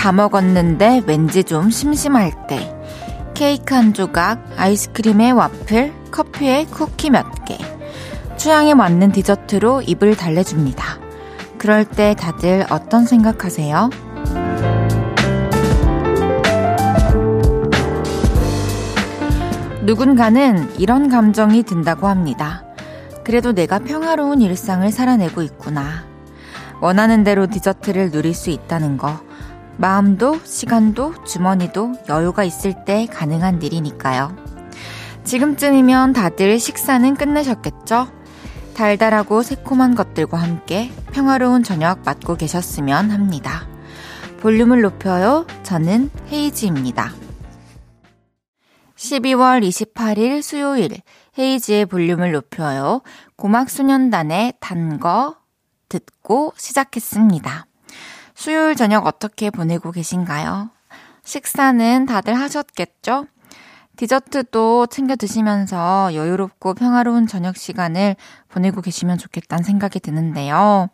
다 먹었는데 왠지 좀 심심할 때. 케이크 한 조각, 아이스크림에 와플, 커피에 쿠키 몇 개. 취향에 맞는 디저트로 입을 달래줍니다. 그럴 때 다들 어떤 생각하세요? 누군가는 이런 감정이 든다고 합니다. 그래도 내가 평화로운 일상을 살아내고 있구나. 원하는 대로 디저트를 누릴 수 있다는 거. 마음도, 시간도, 주머니도 여유가 있을 때 가능한 일이니까요. 지금쯤이면 다들 식사는 끝내셨겠죠? 달달하고 새콤한 것들과 함께 평화로운 저녁 맞고 계셨으면 합니다. 볼륨을 높여요. 저는 헤이지입니다. 12월 28일 수요일 헤이지의 볼륨을 높여요. 고막소년단의 단거 듣고 시작했습니다. 수요일 저녁 어떻게 보내고 계신가요? 식사는 다들 하셨겠죠? 디저트도 챙겨 드시면서 여유롭고 평화로운 저녁 시간을 보내고 계시면 좋겠다는 생각이 드는데요.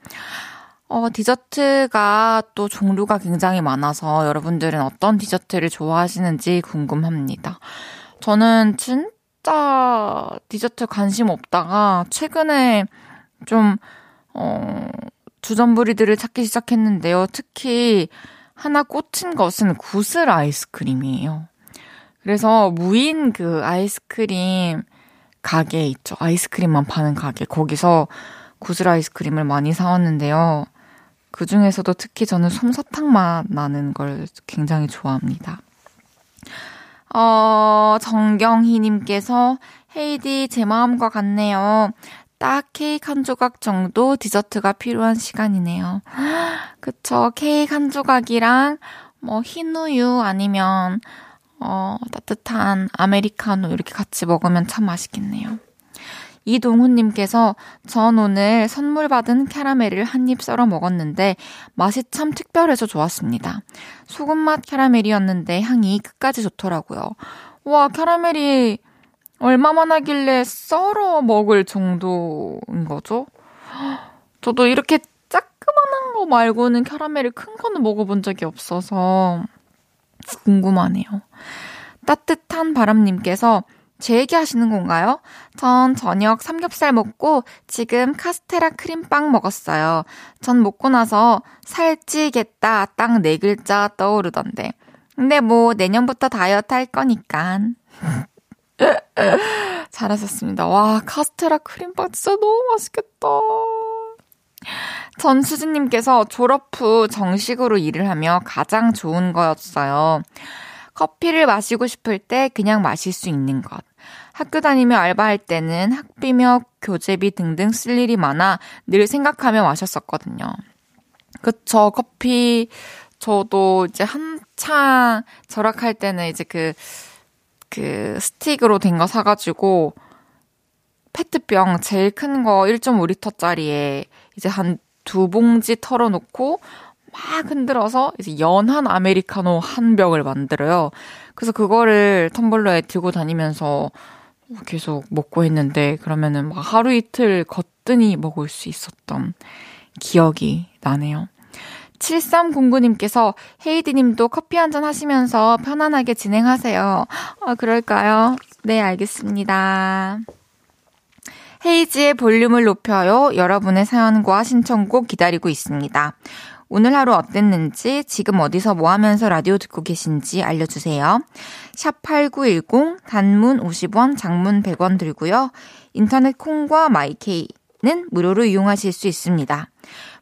어, 디저트가 또 종류가 굉장히 많아서 여러분들은 어떤 디저트를 좋아하시는지 궁금합니다. 저는 진짜 디저트 관심 없다가 최근에 좀, 어, 주전부리들을 찾기 시작했는데요. 특히 하나 꽂힌 것은 구슬 아이스크림이에요. 그래서 무인 그 아이스크림 가게 있죠. 아이스크림만 파는 가게. 거기서 구슬 아이스크림을 많이 사왔는데요. 그 중에서도 특히 저는 솜사탕 맛 나는 걸 굉장히 좋아합니다. 어, 정경희님께서 헤이디 제 마음과 같네요. 딱 케이크 한 조각 정도 디저트가 필요한 시간이네요. 그쵸. 케이크 한 조각이랑 뭐 흰 우유 아니면 어, 따뜻한 아메리카노 이렇게 같이 먹으면 참 맛있겠네요. 이동훈님께서 전 오늘 선물 받은 캐러멜을 한 입 썰어 먹었는데 맛이 참 특별해서 좋았습니다. 소금맛 캐러멜이었는데 향이 끝까지 좋더라고요. 와, 캐러멜이 얼마만 하길래 썰어 먹을 정도인 거죠? 저도 이렇게 짜끄만한 거 말고는 캐러멜을 큰 거는 먹어본 적이 없어서 궁금하네요. 따뜻한 바람님께서 제 얘기 하시는 건가요? 전 저녁 삼겹살 먹고 지금 카스테라 크림빵 먹었어요. 전 먹고 나서 살찌겠다 딱 네 글자 떠오르던데. 근데 뭐 내년부터 다이어트 할 거니까. 잘하셨습니다. 와, 카스테라 크림빵 진짜 너무 맛있겠다. 전수진님께서 졸업 후 정식으로 일을 하며 가장 좋은 거였어요. 커피를 마시고 싶을 때 그냥 마실 수 있는 것. 학교 다니며 알바할 때는 학비며 교재비 등등 쓸 일이 많아 늘 생각하며 마셨었거든요. 그쵸. 커피, 저도 이제 한창 절약할 때는 이제 그, 그 스틱으로 된 거 사가지고 페트병 제일 큰 거 1.5리터짜리에 이제 한 두 봉지 털어놓고 막 흔들어서 이제 연한 아메리카노 한 병을 만들어요. 그래서 그거를 텀블러에 들고 다니면서 계속 먹고 했는데 그러면은 막 하루 이틀 거뜬히 먹을 수 있었던 기억이 나네요. 7309님께서 헤이디님도 커피 한 잔 하시면서 편안하게 진행하세요. 아, 그럴까요? 네, 알겠습니다. 헤이지의 볼륨을 높여요. 여러분의 사연과 신청곡 기다리고 있습니다. 오늘 하루 어땠는지, 지금 어디서 뭐 하면서 라디오 듣고 계신지 알려주세요. 샵 8910, 단문 50원, 장문 100원 들고요. 인터넷 콩과 마이케이는 무료로 이용하실 수 있습니다.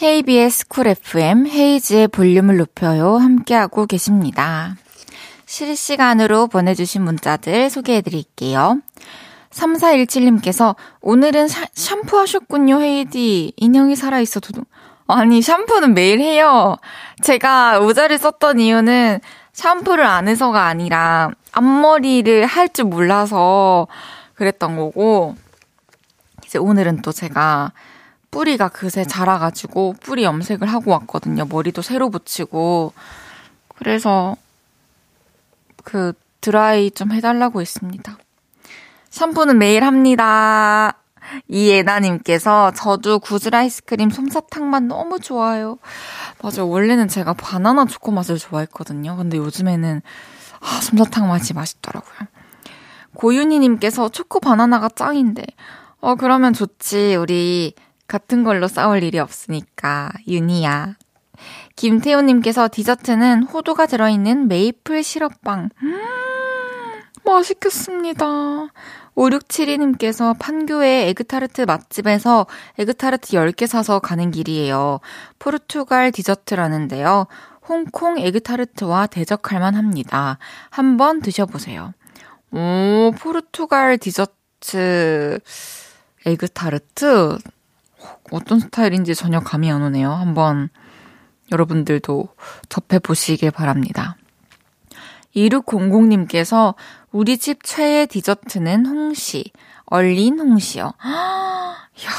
KBS 쿨 FM 헤이즈의 볼륨을 높여요. 함께하고 계십니다. 실시간으로 보내주신 문자들 소개해 드릴게요. 3417님께서 오늘은 샤, 샴푸 하셨군요, 헤이디. 인형이 살아있어도. 아니, 샴푸는 매일 해요. 제가 모자를 썼던 이유는 샴푸를 안 해서가 아니라 앞머리를 할 줄 몰라서 그랬던 거고, 이제 오늘은 또 제가 뿌리가 그새 자라가지고 뿌리 염색을 하고 왔거든요. 머리도 새로 붙이고. 그래서 그 드라이 좀 해달라고 했습니다. 샴푸는 매일 합니다. 이예나님께서 저도 구슬 아이스크림 솜사탕 맛 너무 좋아요. 맞아요. 원래는 제가 바나나 초코 맛을 좋아했거든요. 근데 요즘에는 아, 솜사탕 맛이 맛있더라고요. 고윤희님께서 초코 바나나가 짱인데. 어, 그러면 좋지. 우리 같은 걸로 싸울 일이 없으니까. 윤희야. 김태호님께서 디저트는 호두가 들어있는 메이플 시럽빵. 음, 맛있겠습니다. 5672님께서 판교의 에그타르트 맛집에서 에그타르트 10개 사서 가는 길이에요. 포르투갈 디저트라는데요. 홍콩 에그타르트와 대적할 만합니다. 한번 드셔보세요. 오, 포르투갈 디저트 에그타르트? 어떤 스타일인지 전혀 감이 안 오네요. 한번 여러분들도 접해보시길 바랍니다. 2600님께서 우리 집 최애 디저트는 홍시, 얼린 홍시요. 이야,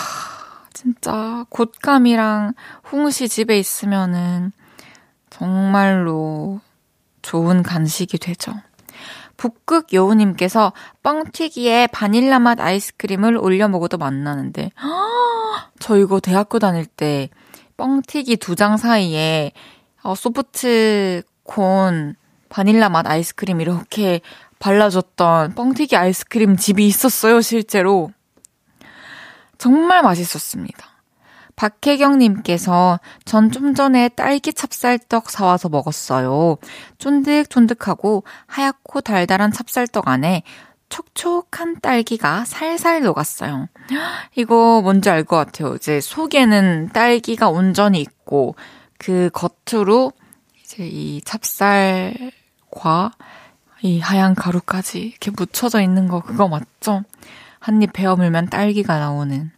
진짜 곶감이랑 홍시 집에 있으면은 정말로 좋은 간식이 되죠. 북극 여우님께서 뻥튀기에 바닐라 맛 아이스크림을 올려 먹어도 맛나는데, 저 이거 대학교 다닐 때 뻥튀기 두 장 사이에 어, 소프트 콘 바닐라 맛 아이스크림 이렇게 발라줬던 뻥튀기 아이스크림 집이 있었어요, 실제로. 정말 맛있었습니다. 박혜경님께서 전 좀 전에 딸기 찹쌀떡 사와서 먹었어요. 쫀득쫀득하고 하얗고 달달한 찹쌀떡 안에 촉촉한 딸기가 살살 녹았어요. 이거 뭔지 알 것 같아요. 이제 속에는 딸기가 온전히 있고 그 겉으로 이제 이 찹쌀과 이 하얀 가루까지 이렇게 묻혀져 있는 거 그거 맞죠? 한 입 베어 물면 딸기가 나오는.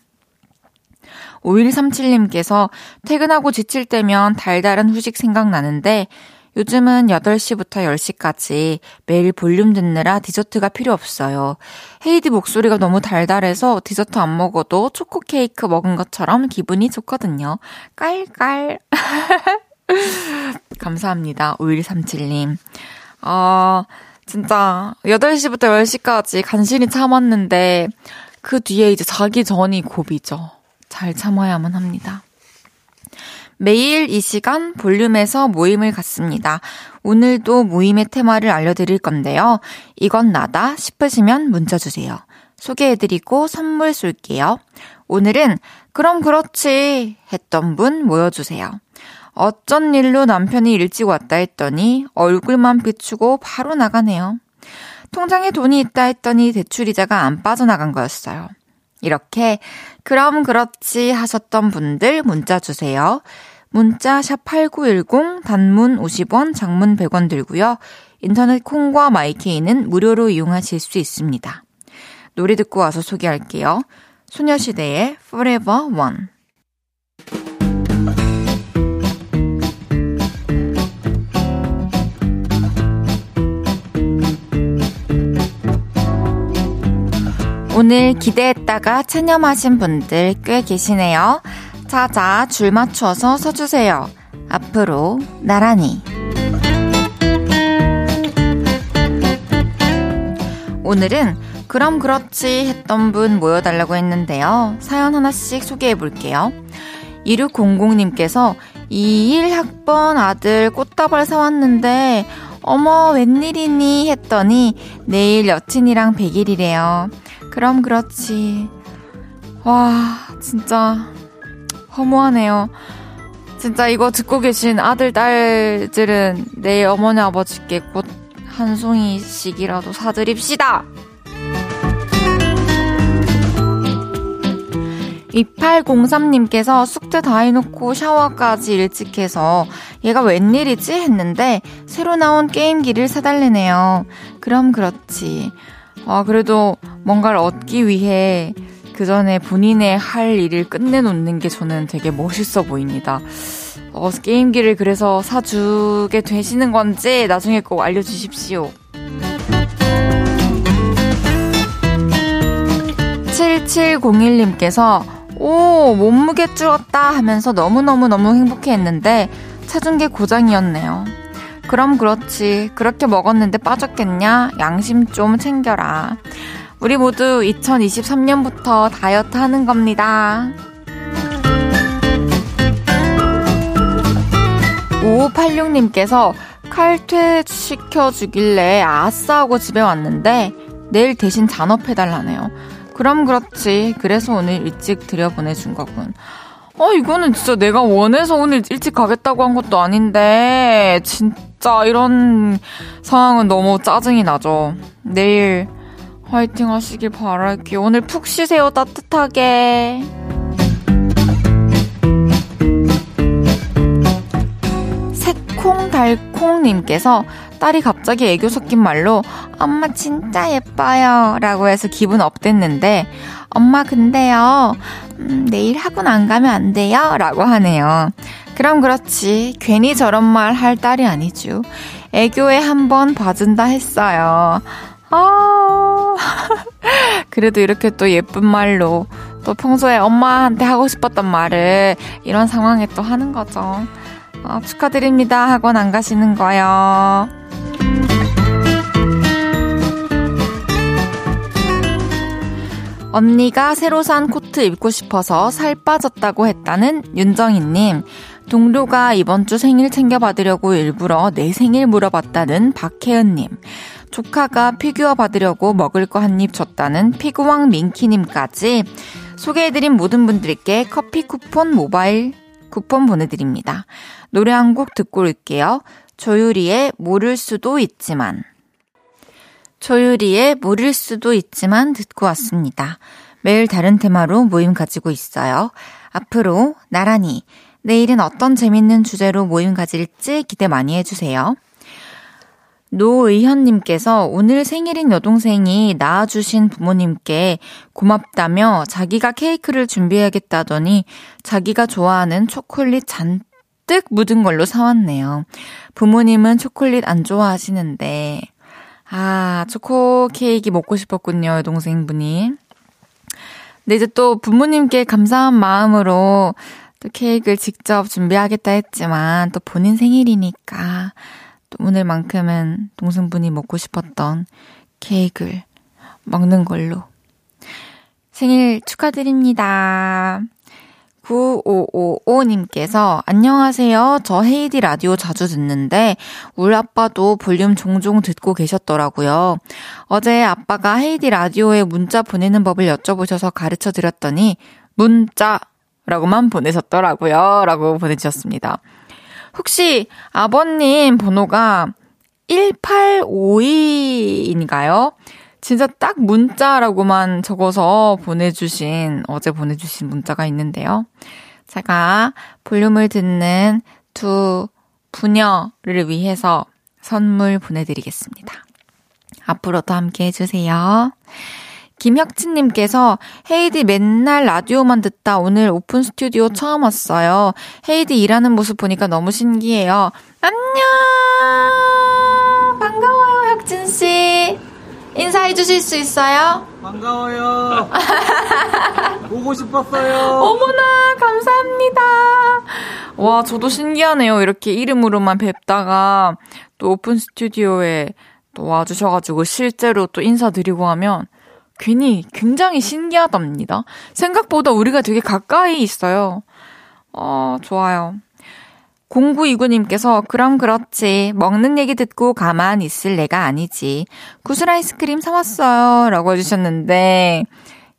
5137님께서 퇴근하고 지칠 때면 달달한 후식 생각나는데 요즘은 8시부터 10시까지 매일 볼륨 듣느라 디저트가 필요 없어요. 헤이디 목소리가 너무 달달해서 디저트 안 먹어도 초코 케이크 먹은 것처럼 기분이 좋거든요. 깔깔. 감사합니다. 5137님. 어, 진짜 8시부터 10시까지 간신히 참았는데 그 뒤에 이제 자기 전이 고비죠. 잘 참아야만 합니다. 매일 이 시간 볼륨에서 모임을 갖습니다. 오늘도 모임의 테마를 알려드릴 건데요. 이건 나다 싶으시면 문자 주세요. 소개해드리고 선물 쏠게요. 오늘은 그럼 그렇지 했던 분 모여주세요. 어쩐 일로 남편이 일찍 왔다 했더니 얼굴만 비추고 바로 나가네요. 통장에 돈이 있다 했더니 대출이자가 안 빠져나간 거였어요. 이렇게 그럼 그렇지 하셨던 분들 문자 주세요. 문자 샵 8910 단문 50원, 장문 100원 들고요. 인터넷 콩과 마이케이는 무료로 이용하실 수 있습니다. 노래 듣고 와서 소개할게요. 소녀시대의 Forever One. 오늘 기대했다가 체념하신 분들 꽤 계시네요. 자자, 줄 맞춰서 서주세요. 앞으로 나란히. 오늘은 그럼 그렇지 했던 분 모여달라고 했는데요. 사연 하나씩 소개해 볼게요. 2600님께서 21학번 아들 꽃다발 사왔는데 어머 웬일이니 했더니 내일 여친이랑 100일이래요. 그럼 그렇지. 와, 진짜 허무하네요. 진짜 이거 듣고 계신 아들, 딸들은 내일 어머니, 아버지께 꽃한 송이씩이라도 사드립시다! 2803님께서 숙제 다 해놓고 샤워까지 일찍 해서 얘가 웬일이지? 했는데 새로 나온 게임기를 사달래네요. 그럼 그렇지. 아, 그래도 뭔가를 얻기 위해 그 전에 본인의 할 일을 끝내놓는 게 저는 되게 멋있어 보입니다. 어, 게임기를 그래서 사주게 되시는 건지 나중에 꼭 알려주십시오. 7701님께서 오, 몸무게 줄었다 하면서 너무너무너무 행복해 했는데 체중 계 고장이었네요. 그럼 그렇지. 그렇게 먹었는데 빠졌겠냐? 양심 좀 챙겨라. 우리 모두 2023년부터 다이어트 하는 겁니다. 5586님께서 칼퇴시켜주길래 아싸 하고 집에 왔는데 내일 대신 잔업해달라네요. 그럼 그렇지. 그래서 오늘 일찍 들여보내준 거군. 어, 이거는 진짜 내가 원해서 오늘 일찍 가겠다고 한 것도 아닌데, 진짜 이런 상황은 너무 짜증이 나죠. 내일 화이팅 하시길 바랄게요. 오늘 푹 쉬세요, 따뜻하게. 새콩달콩님께서 딸이 갑자기 애교 섞인 말로 엄마 진짜 예뻐요 라고 해서 기분 업됐는데 엄마 근데요 음, 내일 학원 안 가면 안 돼요? 라고 하네요. 그럼 그렇지. 괜히 저런 말 할 딸이 아니죠. 애교에 한번 봐준다 했어요. 아 그래도 이렇게 또 예쁜 말로 또 평소에 엄마한테 하고 싶었던 말을 이런 상황에 또 하는 거죠. 어, 축하드립니다. 학원 안 가시는 거요 언니가 새로 산 코트 입고 싶어서 살 빠졌다고 했다는 윤정희님. 동료가 이번 주 생일 챙겨받으려고 일부러 내 생일 물어봤다는 박혜은님. 조카가 피규어 받으려고 먹을 거 한 입 줬다는 피구왕 민키님까지 소개해드린 모든 분들께 커피 쿠폰 모바일 쿠폰 보내드립니다. 노래 한 곡 듣고 올게요. 조유리의 모를 수도 있지만. 조유리의 모를 수도 있지만 듣고 왔습니다. 매일 다른 테마로 모임 가지고 있어요. 앞으로 나란히 내일은 어떤 재밌는 주제로 모임 가질지 기대 많이 해주세요. 노의현님께서 오늘 생일인 여동생이 낳아주신 부모님께 고맙다며 자기가 케이크를 준비해야겠다더니 자기가 좋아하는 초콜릿 잔뜩 묻은 걸로 사왔네요. 부모님은 초콜릿 안 좋아하시는데 아, 초코 케이크 먹고 싶었군요, 동생분이. 근데 이제 또 부모님께 감사한 마음으로 또 케이크를 직접 준비하겠다 했지만 또 본인 생일이니까 또 오늘만큼은 동생분이 먹고 싶었던 케이크를 먹는 걸로. 생일 축하드립니다. 9555님께서 안녕하세요. 저 헤이디 라디오 자주 듣는데 우리 아빠도 볼륨 종종 듣고 계셨더라고요. 어제 아빠가 헤이디 라디오에 문자 보내는 법을 여쭤보셔서 가르쳐 드렸더니 문자라고만 보내셨더라고요. 라고 보내주셨습니다. 혹시 아버님 번호가 1852인가요? 진짜 딱 문자라고만 적어서 보내주신, 어제 보내주신 문자가 있는데요. 제가 볼륨을 듣는 두 부녀를 위해서 선물 보내드리겠습니다. 앞으로도 함께 해주세요. 김혁진님께서 헤이디 맨날 라디오만 듣다 오늘 오픈 스튜디오 처음 왔어요. 헤이디 일하는 모습 보니까 너무 신기해요. 안녕! 반가워요, 혁진씨. 인사해 주실 수 있어요? 반가워요. 보고 싶었어요. 어머나, 감사합니다. 와, 저도 신기하네요. 이렇게 이름으로만 뵙다가 또 오픈 스튜디오에 또 와주셔가지고 실제로 또 인사드리고 하면 괜히 굉장히 신기하답니다. 생각보다 우리가 되게 가까이 있어요. 어, 좋아요. 0929님께서 그럼 그렇지. 먹는 얘기 듣고 가만 있을 내가 아니지. 구슬 아이스크림 사왔어요. 라고 해주셨는데,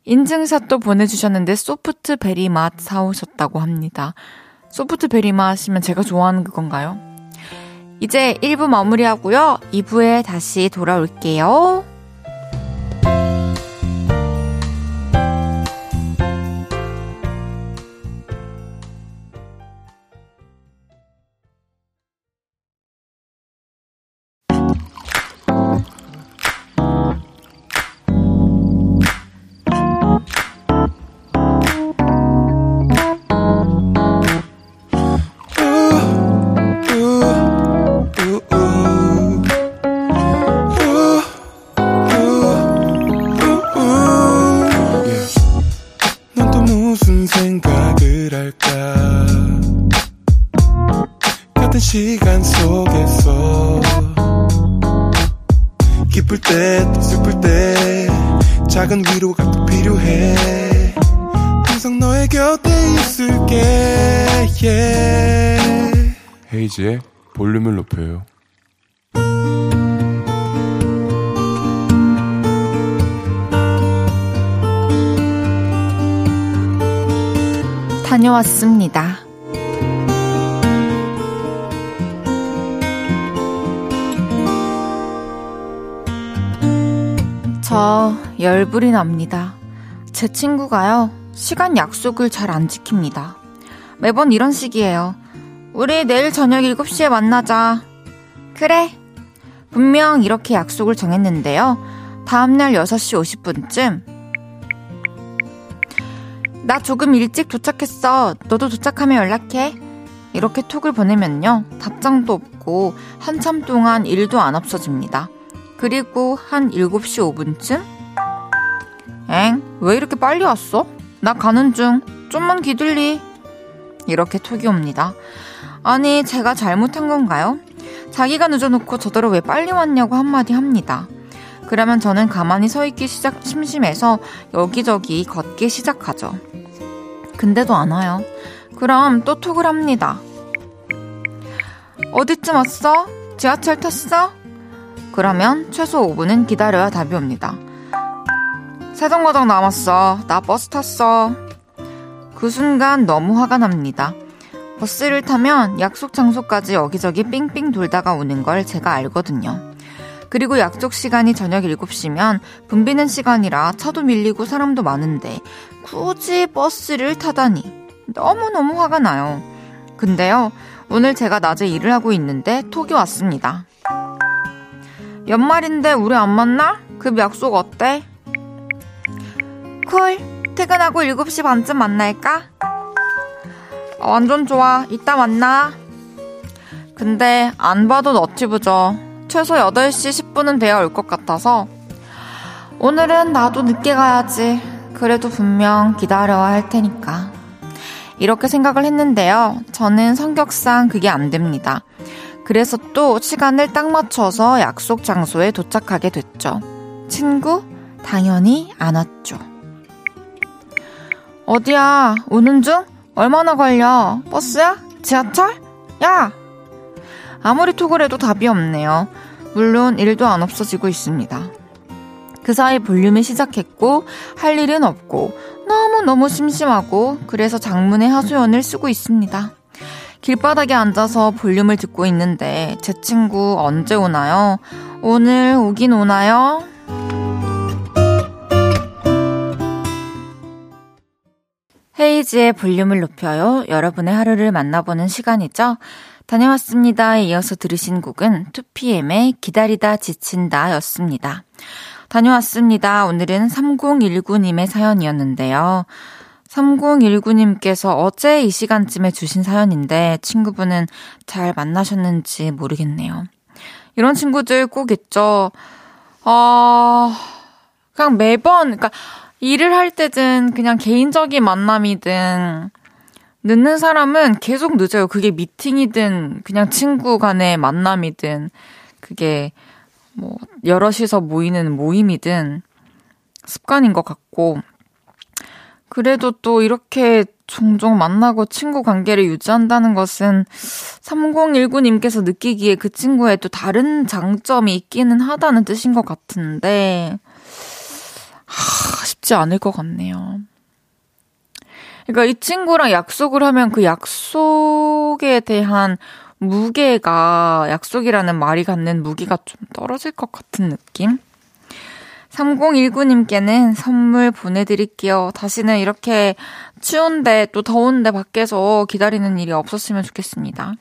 인증샷도 보내주셨는데, 소프트 베리 맛 사오셨다고 합니다. 소프트 베리 맛이면 제가 좋아하는 그건가요? 이제 1부 마무리하고요. 2부에 다시 돌아올게요. 헤이지의 볼륨을 높여요 다녀왔습니다. 저 열불이 납니다. 제 친구가요, 시간 약속을 잘 안 지킵니다. 매번 이런 식이에요. 우리 내일 저녁 7시에 만나자. 그래. 분명 이렇게 약속을 정했는데요. 다음날 6시 50분쯤. 나 조금 일찍 도착했어. 너도 도착하면 연락해. 이렇게 톡을 보내면요. 답장도 없고 한참 동안 일도 안 없어집니다. 그리고 한 7시 5분쯤? 엥? 왜 이렇게 빨리 왔어? 나 가는 중. 좀만 기둘리. 이렇게 톡이 옵니다. 아니, 제가 잘못한 건가요? 자기가 늦어놓고 저더러 왜 빨리 왔냐고 한마디 합니다. 그러면 저는 가만히 서 있기 시작, 심심해서 여기저기 걷기 시작하죠. 근데도 안 와요. 그럼 또 톡을 합니다. 어디쯤 왔어? 지하철 탔어? 그러면 최소 5분은 기다려야 답이 옵니다. 세정거장 남았어. 나 버스 탔어. 그 순간 너무 화가 납니다. 버스를 타면 약속 장소까지 여기저기 삥삥 돌다가 오는 걸 제가 알거든요. 그리고 약속 시간이 저녁 7시면 붐비는 시간이라 차도 밀리고 사람도 많은데 굳이 버스를 타다니 너무너무 화가 나요. 근데요, 오늘 제가 낮에 일을 하고 있는데 톡이 왔습니다. 연말인데 우리 안 만나? 급 약속 어때? 콜, 퇴근하고 7시 반쯤 만날까? 어, 완전 좋아. 이따 만나. 근데 안 봐도 너티브죠. 최소 8시 10분은 돼야 올 것 같아서 오늘은 나도 늦게 가야지. 그래도 분명 기다려야 할 테니까. 이렇게 생각을 했는데요. 저는 성격상 그게 안 됩니다. 그래서 또 시간을 딱 맞춰서 약속 장소에 도착하게 됐죠. 친구? 당연히 안 왔죠. 어디야? 오는 중? 얼마나 걸려? 버스야? 지하철? 야! 아무리 톡을 해도 답이 없네요. 물론 일도 안 없어지고 있습니다. 그 사이 볼륨을 시작했고 할 일은 없고 너무너무 심심하고 그래서 장문의 하소연을 쓰고 있습니다. 길바닥에 앉아서 볼륨을 듣고 있는데 제 친구 언제 오나요? 오늘 오긴 오나요? 헤이지의 볼륨을 높여요. 여러분의 하루를 만나보는 시간이죠. 다녀왔습니다에 이어서 들으신 곡은 2PM의 기다리다 지친다 였습니다. 다녀왔습니다. 오늘은 3019님의 사연이었는데요. 3019님께서 어제 이 시간쯤에 주신 사연인데 친구분은 잘 만나셨는지 모르겠네요. 이런 친구들 꼭 있죠. 어, 그냥 매번, 그러니까 일을 할 때든 그냥 개인적인 만남이든 늦는 사람은 계속 늦어요. 그게 미팅이든 그냥 친구 간의 만남이든 그게 뭐 여럿이서 모이는 모임이든 습관인 것 같고 그래도 또 이렇게 종종 만나고 친구 관계를 유지한다는 것은 3019님께서 느끼기에 그 친구에 또 다른 장점이 있기는 하다는 뜻인 것 같은데, 하, 쉽지 않을 것 같네요. 그러니까 이 친구랑 약속을 하면 그 약속에 대한 무게가, 약속이라는 말이 갖는 무게가 좀 떨어질 것 같은 느낌? 3019님께는 선물 보내드릴게요. 다시는 이렇게 추운데 또 더운데 밖에서 기다리는 일이 없었으면 좋겠습니다.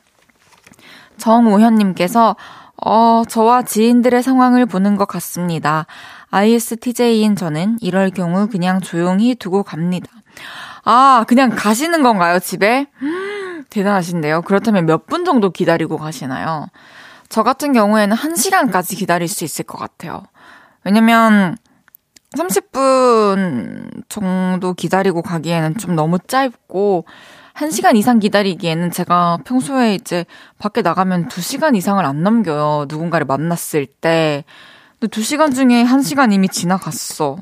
정오현님께서 어, 저와 지인들의 상황을 보는 것 같습니다. ISTJ인 저는 이럴 경우 그냥 조용히 두고 갑니다. 아, 그냥 가시는 건가요, 집에? 음, 대단하신데요. 그렇다면 몇 분 정도 기다리고 가시나요? 저 같은 경우에는 1시간까지 기다릴 수 있을 것 같아요. 왜냐면 30분 정도 기다리고 가기에는 좀 너무 짧고 1시간 이상 기다리기에는 제가 평소에 이제 밖에 나가면 2시간 이상을 안 넘겨요. 누군가를 만났을 때. 근데 두 시간 중에 한 시간 이미 지나갔어.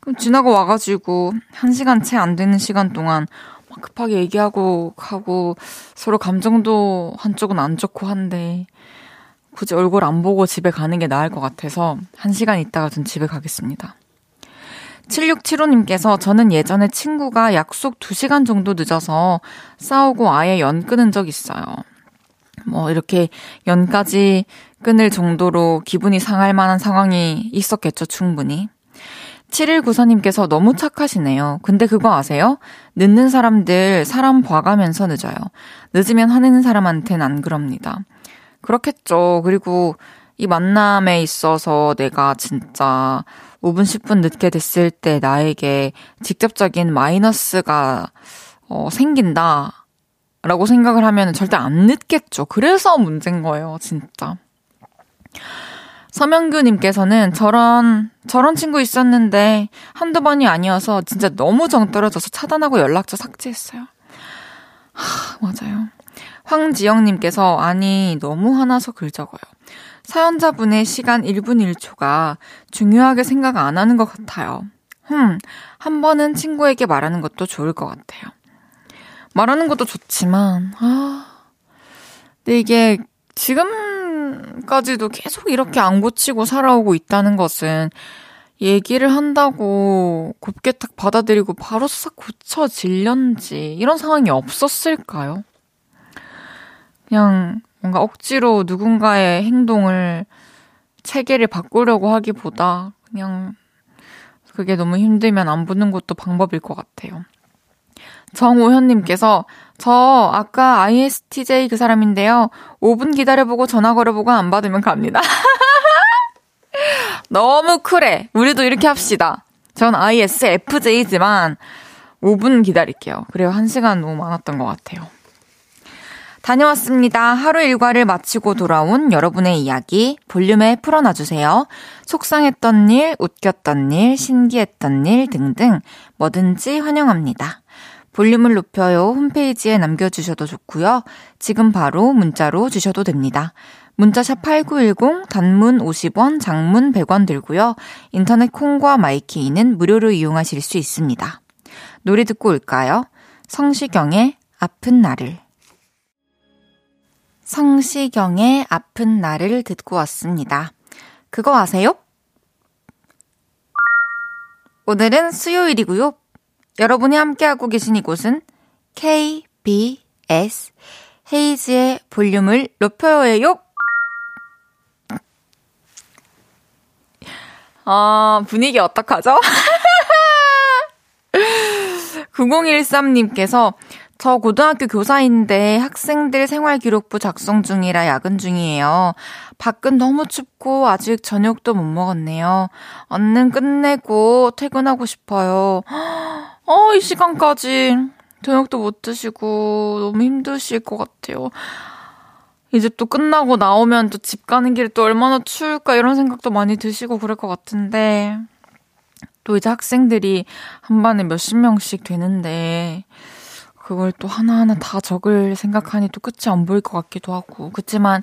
그럼 지나고 와가지고 한 시간 채 안 되는 시간 동안 막 급하게 얘기하고 가고 서로 감정도 한쪽은 안 좋고 한데 굳이 얼굴 안 보고 집에 가는 게 나을 것 같아서 한 시간 있다가 전 집에 가겠습니다. 7675님께서 저는 예전에 친구가 약속 2시간 정도 늦어서 싸우고 아예 연 끊은 적 있어요. 뭐 이렇게 연까지 끊을 정도로 기분이 상할 만한 상황이 있었겠죠, 충분히. 7194님께서 너무 착하시네요. 근데 그거 아세요? 늦는 사람들 사람 봐가면서 늦어요. 늦으면 화내는 사람한테는 안 그럽니다. 그렇겠죠. 그리고 이 만남에 있어서 내가 진짜 5분, 10분 늦게 됐을 때 나에게 직접적인 마이너스가 어, 생긴다. 라고 생각을 하면 절대 안 늦겠죠. 그래서 문제인 거예요, 진짜. 서명규님께서는 저런, 저런 친구 있었는데 한두 번이 아니어서 진짜 너무 정 떨어져서 차단하고 연락처 삭제했어요. 하, 맞아요. 황지영님께서 아니, 너무 화나서 글 적어요. 사연자분의 시간 1분 1초가 중요하게 생각 안 하는 것 같아요. 흠, 한 번은 친구에게 말하는 것도 좋을 것 같아요. 말하는 것도 좋지만, 아, 근데 이게 지금까지도 계속 이렇게 안 고치고 살아오고 있다는 것은 얘기를 한다고 곱게 딱 받아들이고 바로 싹 고쳐질련지 이런 상황이 없었을까요? 그냥 뭔가 억지로 누군가의 행동을 체계를 바꾸려고 하기보다 그냥 그게 너무 힘들면 안 보는 것도 방법일 것 같아요. 정우현님께서 저 아까 ISTJ 그 사람인데요. 5분 기다려보고 전화 걸어보고 안 받으면 갑니다. 너무 쿨해. 우리도 이렇게 합시다. 전 ISFJ지만 5분 기다릴게요. 그래요. 1시간 너무 많았던 것 같아요. 다녀왔습니다. 하루 일과를 마치고 돌아온 여러분의 이야기 볼륨에 풀어놔주세요. 속상했던 일, 웃겼던 일, 신기했던 일 등등 뭐든지 환영합니다. 볼륨을 높여요 홈페이지에 남겨주셔도 좋고요. 지금 바로 문자로 주셔도 됩니다. 문자샵 8910 단문 50원, 장문 100원 들고요. 인터넷 콩과 마이케이는 무료로 이용하실 수 있습니다. 노래 듣고 올까요? 성시경의 아픈 나를 성시경의 아픈 날을 듣고 왔습니다. 그거 아세요? 오늘은 수요일이고요. 여러분이 함께하고 계신 이곳은 KBS 헤이즈의 볼륨을 높여요예요. 아, 분위기 어떡하죠? 9013님께서 저 고등학교 교사인데 학생들 생활기록부 작성 중이라 야근 중이에요. 밖은 너무 춥고 아직 저녁도 못 먹었네요. 얼른 끝내고 퇴근하고 싶어요. 어, 이 시간까지 저녁도 못 드시고 너무 힘드실 것 같아요. 이제 또 끝나고 나오면 또 집 가는 길이 또 얼마나 추울까 이런 생각도 많이 드시고 그럴 것 같은데 또 이제 학생들이 한 반에 몇십 명씩 되는데 그걸 또 하나하나 다 적을 생각하니 또 끝이 안 보일 것 같기도 하고. 그렇지만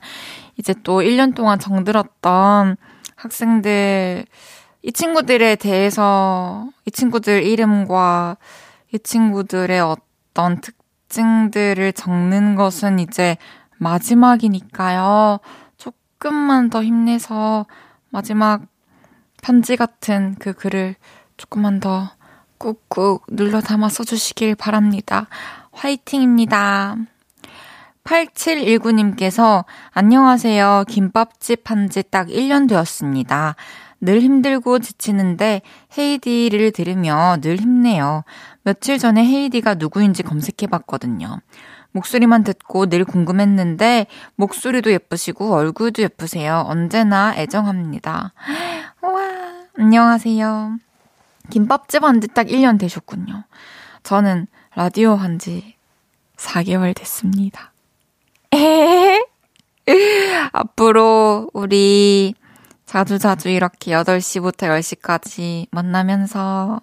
이제 또 1년 동안 정들었던 학생들, 이 친구들에 대해서, 이 친구들 이름과 이 친구들의 어떤 특징들을 적는 것은 이제 마지막이니까요. 조금만 더 힘내서 마지막 편지 같은 그 글을 조금만 더 꾹꾹 눌러 담아 써주시길 바랍니다. 화이팅입니다. 8719님께서 안녕하세요. 김밥집 한 지 딱 1년 되었습니다. 늘 힘들고 지치는데 헤이디를 들으며 늘 힘내요. 며칠 전에 헤이디가 누구인지 검색해 봤거든요. 목소리만 듣고 늘 궁금했는데 목소리도 예쁘시고 얼굴도 예쁘세요. 언제나 애정합니다. 우와, 안녕하세요. 김밥집 한 지 딱 1년 되셨군요. 저는 라디오 한 지 4개월 됐습니다. 앞으로 우리 자주 자주 이렇게 8시부터 10시까지 만나면서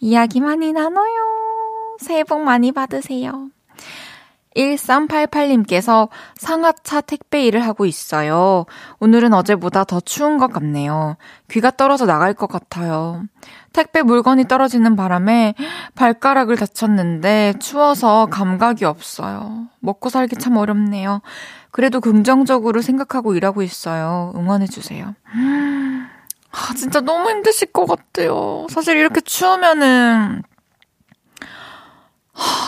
이야기 많이 나눠요. 새해 복 많이 받으세요. 1388님께서 상하차 택배 일을 하고 있어요. 오늘은 어제보다 더 추운 것 같네요. 귀가 떨어져 나갈 것 같아요. 택배 물건이 떨어지는 바람에 발가락을 다쳤는데 추워서 감각이 없어요. 먹고 살기 참 어렵네요. 그래도 긍정적으로 생각하고 일하고 있어요. 응원해주세요. 아, 진짜 너무 힘드실 것 같아요. 사실 이렇게 추우면은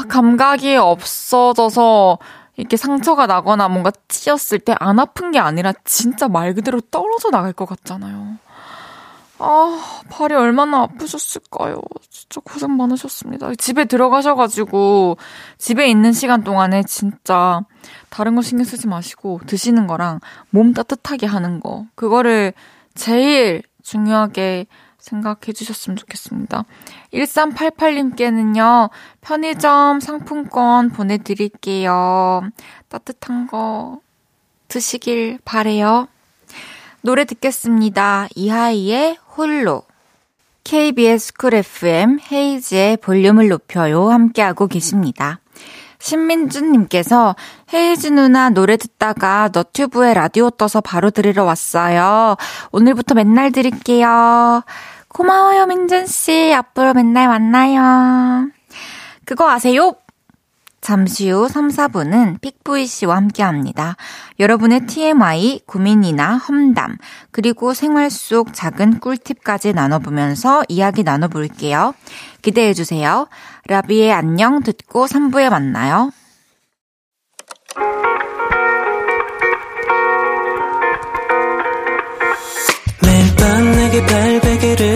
감각이 없어져서 이렇게 상처가 나거나 뭔가 찌었을 때 안 아픈 게 아니라 진짜 말 그대로 떨어져 나갈 것 같잖아요. 아, 발이 얼마나 아프셨을까요? 진짜 고생 많으셨습니다. 집에 들어가셔가지고, 집에 있는 시간 동안에 진짜 다른 거 신경 쓰지 마시고, 드시는 거랑 몸 따뜻하게 하는 거, 그거를 제일 중요하게 생각해 주셨으면 좋겠습니다. 1388님께는요, 편의점 상품권 보내드릴게요. 따뜻한 거 드시길 바래요. 노래 듣겠습니다. 이하이의 홀로. KBS 쿨 FM 헤이즈의 볼륨을 높여요. 함께하고 계십니다. 신민준님께서 헤이즈 누나 노래 듣다가 너튜브에 라디오 떠서 바로 들으러 왔어요. 오늘부터 맨날 들을게요. 고마워요, 민준씨. 앞으로 맨날 만나요. 그거 아세요? 잠시 후 3, 4분은 픽보이 씨와 함께 합니다. 여러분의 TMI, 고민이나 험담, 그리고 생활 속 작은 꿀팁까지 나눠보면서 이야기 나눠볼게요. 기대해주세요. 라비의 안녕 듣고 3부에 만나요. 매일 밤 내게 발베개를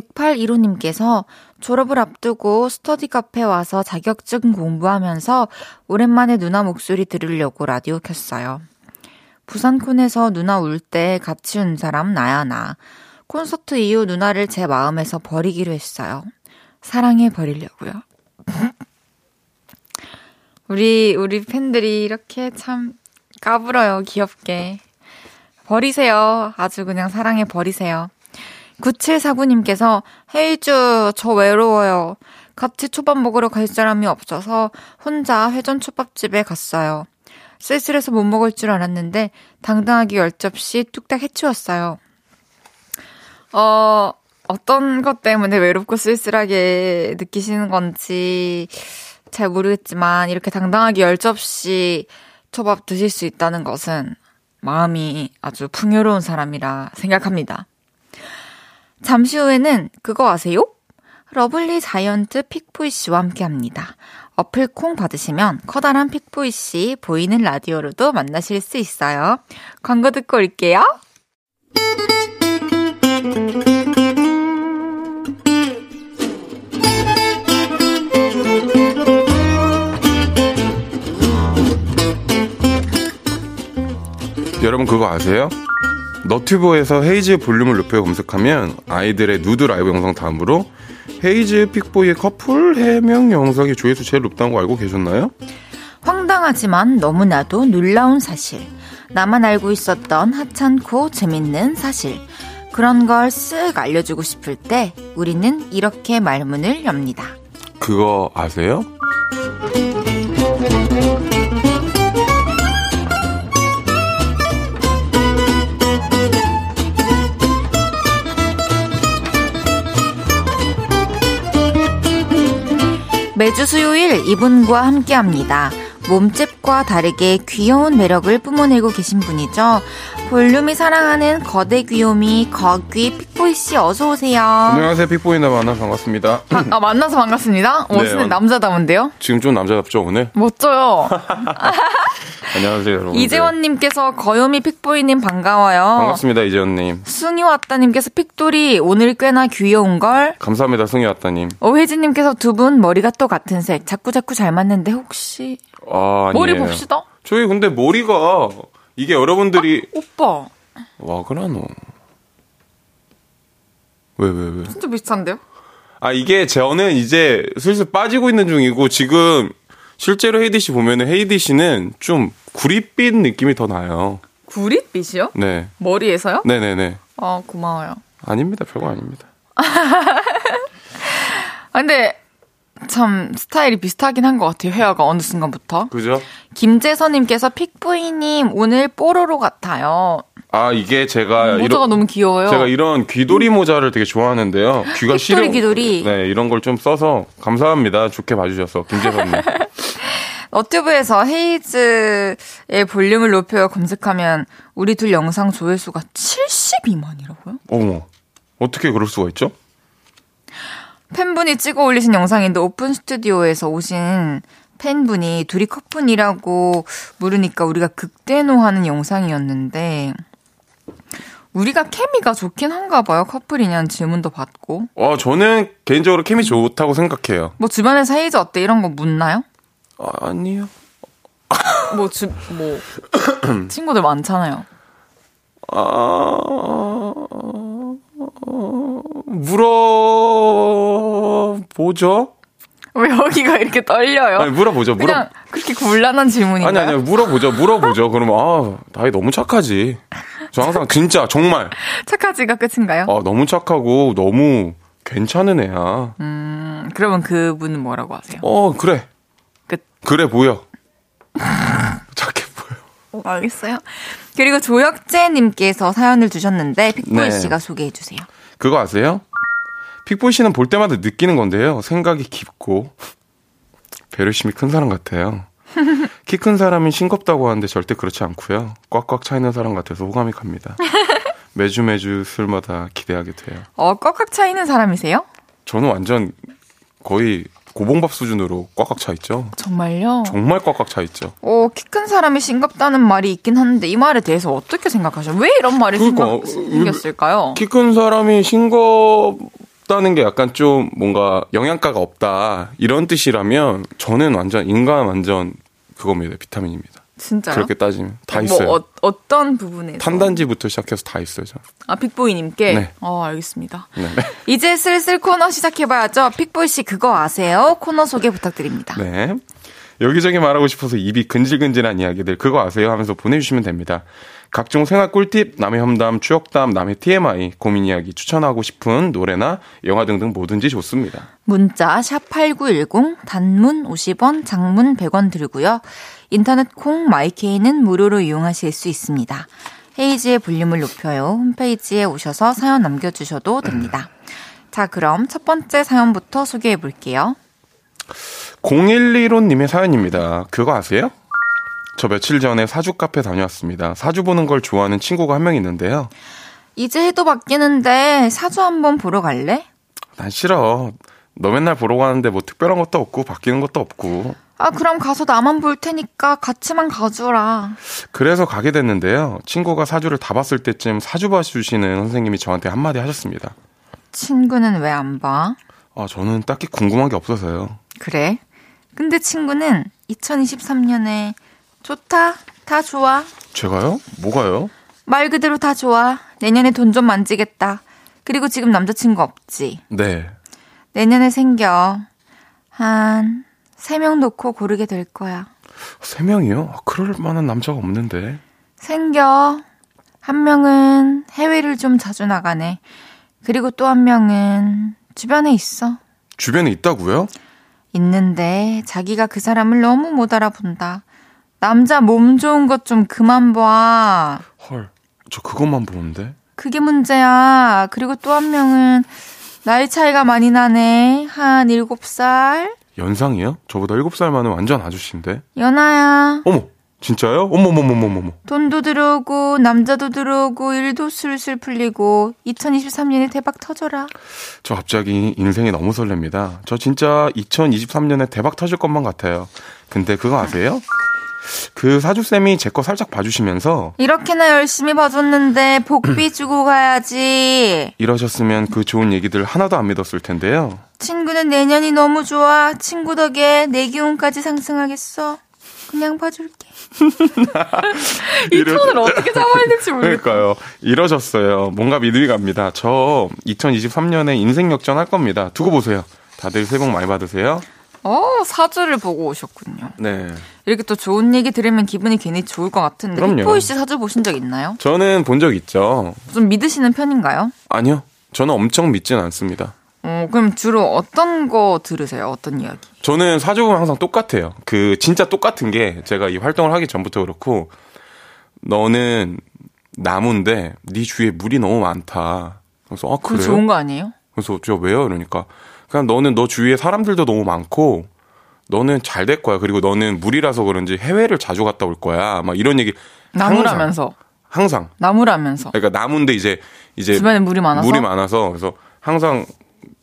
6815님께서 졸업을 앞두고 스터디 카페 와서 자격증 공부하면서 오랜만에 누나 목소리 들으려고 라디오 켰어요. 부산콘에서 누나 울 때 같이 운 사람 나야 나. 콘서트 이후 누나를 제 마음에서 버리기로 했어요. 사랑해 버리려고요. 우리 우리 팬들이 이렇게 참 까불어요. 귀엽게. 버리세요. 아주 그냥 사랑해 버리세요. 9749님께서 헤이즈 저 외로워요. 같이 초밥 먹으러 갈 사람이 없어서 혼자 회전 초밥집에 갔어요. 쓸쓸해서 못 먹을 줄 알았는데 당당하게 열 접시 뚝딱 해치웠어요. 어, 어떤 것 때문에 외롭고 쓸쓸하게 느끼시는 건지 잘 모르겠지만 이렇게 당당하게 열 접시 초밥 드실 수 있다는 것은 마음이 아주 풍요로운 사람이라 생각합니다. 잠시 후에는 그거 아세요? 러블리 자이언트 픽보이 씨와 함께 합니다. 어플 콩 받으시면 커다란 픽보이 씨 보이는 라디오로도 만나실 수 있어요. 광고 듣고 올게요. 여러분 그거 아세요? 너튜브에서 헤이즈의 볼륨을 높여 검색하면 아이들의 누드 라이브 영상 다음으로 헤이즈 픽보이의 커플 해명 영상이 조회수 제일 높다는 거 알고 계셨나요? 황당하지만 너무나도 놀라운 사실. 나만 알고 있었던 하찮고 재밌는 사실. 그런 걸 쓱 알려주고 싶을 때 우리는 이렇게 말문을 엽니다. 그거 아세요? 매주 수요일 이분과 함께 합니다. 몸집과 다르게 귀여운 매력을 뿜어내고 계신 분이죠. 볼륨이 사랑하는 거대 귀요미 거귀 픽보이 씨 어서 오세요. 안녕하세요 픽보이나 만나 반갑습니다. 아, 아, 만나서 반갑습니다. 네, 멋있는 어. 남자다운데요? 지금 좀 남자답죠 오늘? 멋져요. 안녕하세요 여러분. 이재원님께서 거요미 픽보이님 반가워요. 반갑습니다 이재원님. 승희 왔다님께서 픽돌이 오늘 꽤나 귀여운 걸. 감사합니다 승희 왔다님. 오혜진님께서 두 분 머리가 또 같은 색. 자꾸 자꾸 잘 맞는데 혹시 아, 머리. 봅시다. 저희 근데 머리가 이게 여러분들이 오빠, 와 그라노. 왜왜 왜? 진짜 비슷한데요? 아 이게 저는 이제 슬슬 빠지고 있는 중이고 지금 실제로 헤이디 씨 보면은 헤이디 씨는 좀 구릿빛 느낌이 더 나요. 구릿빛이요? 네. 머리에서요? 네네네. 어, 고마워요. 아닙니다. 별거 아닙니다. 아, 근데 참 스타일이 비슷하긴 한 것 같아요. 헤어가 어느 순간부터. 그죠? 김재선님께서 픽부이님 오늘 뽀로로 같아요. 아 이게 제가 모자가 너무 귀여워요. 제가 이런 귀돌이 모자를 되게 좋아하는데요. 귀가 시려. 귀돌이. 네, 이런 걸 좀 써서 감사합니다. 좋게 봐주셔서 김재선님. 너튜브에서 헤이즈의 볼륨을 높여 검색하면 우리 둘 영상 조회수가 72만이라고요? 어머, 어떻게 그럴 수가 있죠? 팬분이 찍어 올리신 영상인데 오픈 스튜디오에서 오신 팬분이 둘이 커플이라고 물으니까 우리가 극대노하는 영상이었는데 우리가 케미가 좋긴 한가 봐요. 커플이냐는 질문도 받고. 어, 저는 개인적으로 케미 좋다고 생각해요. 뭐 주변에서 헤이즈 어때 이런 거 묻나요? 아, 아니요. 뭐 주, 뭐 친구들 많잖아요. 아, 물어 보죠? 왜 여기가 이렇게 떨려요? 아니, 물어보죠. 물어, 그냥 그렇게 곤란한 질문인가요? 아니, 아니, 물어보죠. 물어보죠. 그러면, 아, 나이 너무 착하지. 저 항상 진짜, 정말, 착하지가 끝인가요? 아, 너무 착하고, 너무 괜찮은 애야. 음, 그러면 그분은 뭐라고 하세요? 어, 그래. 끝. 그래, 보여. 착해 보여. 알겠어요. 그리고 조혁재님께서 사연을 주셨는데 픽보이 네. 씨가 소개해 주세요. 그거 아세요? 픽보이 씨는 볼 때마다 느끼는 건데요. 생각이 깊고, 배려심이 큰 사람 같아요. 키 큰 사람이 싱겁다고 하는데 절대 그렇지 않고요. 꽉꽉 차 있는 사람 같아서 호감이 갑니다. 매주 매주 술마다 기대하게 돼요. 어, 꽉꽉 차 있는 사람이세요? 저는 완전 거의 고봉밥 수준으로 꽉꽉 차 있죠. 정말요? 정말 꽉꽉 차 있죠. 어, 키 큰 사람이 싱겁다는 말이 있긴 한데 이 말에 대해서 어떻게 생각하셔요? 왜 이런 말이 그러니까, 생각, 생겼을까요? 키 큰 사람이 싱겁 다는 게 약간 좀 뭔가 영양가가 없다 이런 뜻이라면 저는 완전 인간 완전 그겁니다 비타민입니다. 진짜요? 그렇게 따지면 다뭐 있어요. 어, 어떤 부분에서? 탄단지부터 시작해서 다 있어요. 저. 아, 픽보이님께? 네. 어, 알겠습니다. 네. 이제 슬슬 코너 시작해봐야죠. 픽보이 씨 그거 아세요? 코너 소개 부탁드립니다. 네. 여기저기 말하고 싶어서 입이 근질근질한 이야기들 그거 아세요 하면서 보내주시면 됩니다. 각종 생활 꿀팁, 남의 험담, 추억담, 남의 TMI, 고민 이야기, 추천하고 싶은 노래나 영화 등등 뭐든지 좋습니다. 문자 샵8910 단문 50원, 장문 100원 들고요. 인터넷 콩 마이케이는 무료로 이용하실 수 있습니다. 헤이지의 볼륨을 높여요. 홈페이지에 오셔서 사연 남겨주셔도 됩니다. 자, 그럼 첫 번째 사연부터 소개해 볼게요. 0115님의 사연입니다. 그거 아세요? 저 며칠 전에 사주 카페 다녀왔습니다. 사주 보는 걸 좋아하는 친구가 한 명 있는데요. 이제 해도 바뀌는데 사주 한번 보러 갈래? 난 싫어. 너 맨날 보러 가는데 뭐 특별한 것도 없고 바뀌는 것도 없고. 아, 그럼 가서 나만 볼 테니까 같이만 가주라. 그래서 가게 됐는데요. 친구가 사주를 다 봤을 때쯤 사주 봐주시는 선생님이 저한테 한마디 하셨습니다. 친구는 왜 안 봐? 아, 저는 딱히 궁금한 게 없어서요. 그래? 근데 친구는 2023년에 좋다, 다 좋아, 제가요? 뭐가요? 말 그대로 다 좋아. 내년에 돈 좀 만지겠다. 그리고 지금 남자친구 없지. 네. 내년에 생겨. 한, 세 명 놓고 고르게 될 거야. 세 명이요? 아, 그럴 만한 남자가 없는데. 생겨. 한 명은 해외를 좀 자주 나가네. 그리고 또 한 명은 주변에 있어. 주변에 있다고요? 있는데 자기가 그 사람을 너무 못 알아본다. 남자 몸 좋은 것 좀 그만 봐. 헐, 저 그것만 보는데. 그게 문제야. 그리고 또 한 명은 나이 차이가 많이 나네. 한 일곱 살 연상이요? 저보다 7살 많은 완전 아저씨인데. 연하야. 어머, 진짜요? 어머머머머머머. 돈도 들어오고 남자도 들어오고 일도 술술 풀리고 2023년에 대박 터져라. 저 갑자기 인생이 너무 설렙니다. 저 진짜 2023년에 대박 터질 것만 같아요. 근데 그거 아세요? 그 사주쌤이 제 거 살짝 봐주시면서 이렇게나 열심히 봐줬는데 복비 주고 가야지. 이러셨으면 그 좋은 얘기들 하나도 안 믿었을 텐데요. 친구는 내년이 너무 좋아. 친구 덕에 내 기운까지 상승하겠어. 그냥 봐줄게. 이 톤을 어떻게 잡아야 될지 모르겠어요. 그러니까요. 이러셨어요. 뭔가 믿음이 갑니다. 저 2023년에 인생 역전 할 겁니다. 두고 보세요. 다들 새해 복 많이 받으세요. 어, 사주를 보고 오셨군요. 네. 이렇게 또 좋은 얘기 들으면 기분이 괜히 좋을 것 같은데. 그럼요. 픽보이 씨 사주 보신 적 있나요? 저는 본 적 있죠. 좀 믿으시는 편인가요? 아니요. 저는 엄청 믿진 않습니다. 어, 그럼 주로 어떤 거 들으세요? 어떤 이야기? 저는 사주 보면 항상 똑같아요. 그 진짜 똑같은 게 제가 이 활동을 하기 전부터 그렇고 너는 나무인데 네 주위에 물이 너무 많다. 그래서 아 그래요? 좋은 거 아니에요? 그래서 저 왜요? 그러니까 그냥 너는 너 주위에 사람들도 너무 많고 너는 잘 될 거야. 그리고 너는 물이라서 그런지 해외를 자주 갔다 올 거야. 막 이런 얘기 나무라면서. 항상 나무라면서. 그러니까 나무인데 이제 이제 주변에 물이 많아서. 물이 많아서 그래서 항상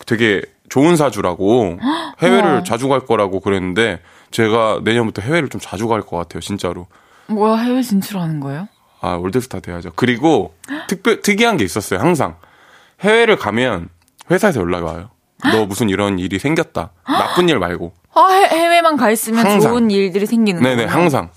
되게 좋은 사주라고 해외를 우와. 자주 갈 거라고 그랬는데 제가 내년부터 해외를 좀 자주 갈 것 같아요 진짜로 뭐야, 해외 진출하는 거예요? 아 월드스타 돼야죠 그리고 특별 특이한 게 있었어요 항상 해외를 가면 회사에서 연락이 와요 너 무슨 이런 일이 생겼다 나쁜 일 말고 아, 해, 해외만 가 있으면 항상. 좋은 일들이 생기는 거예요. 네네 항상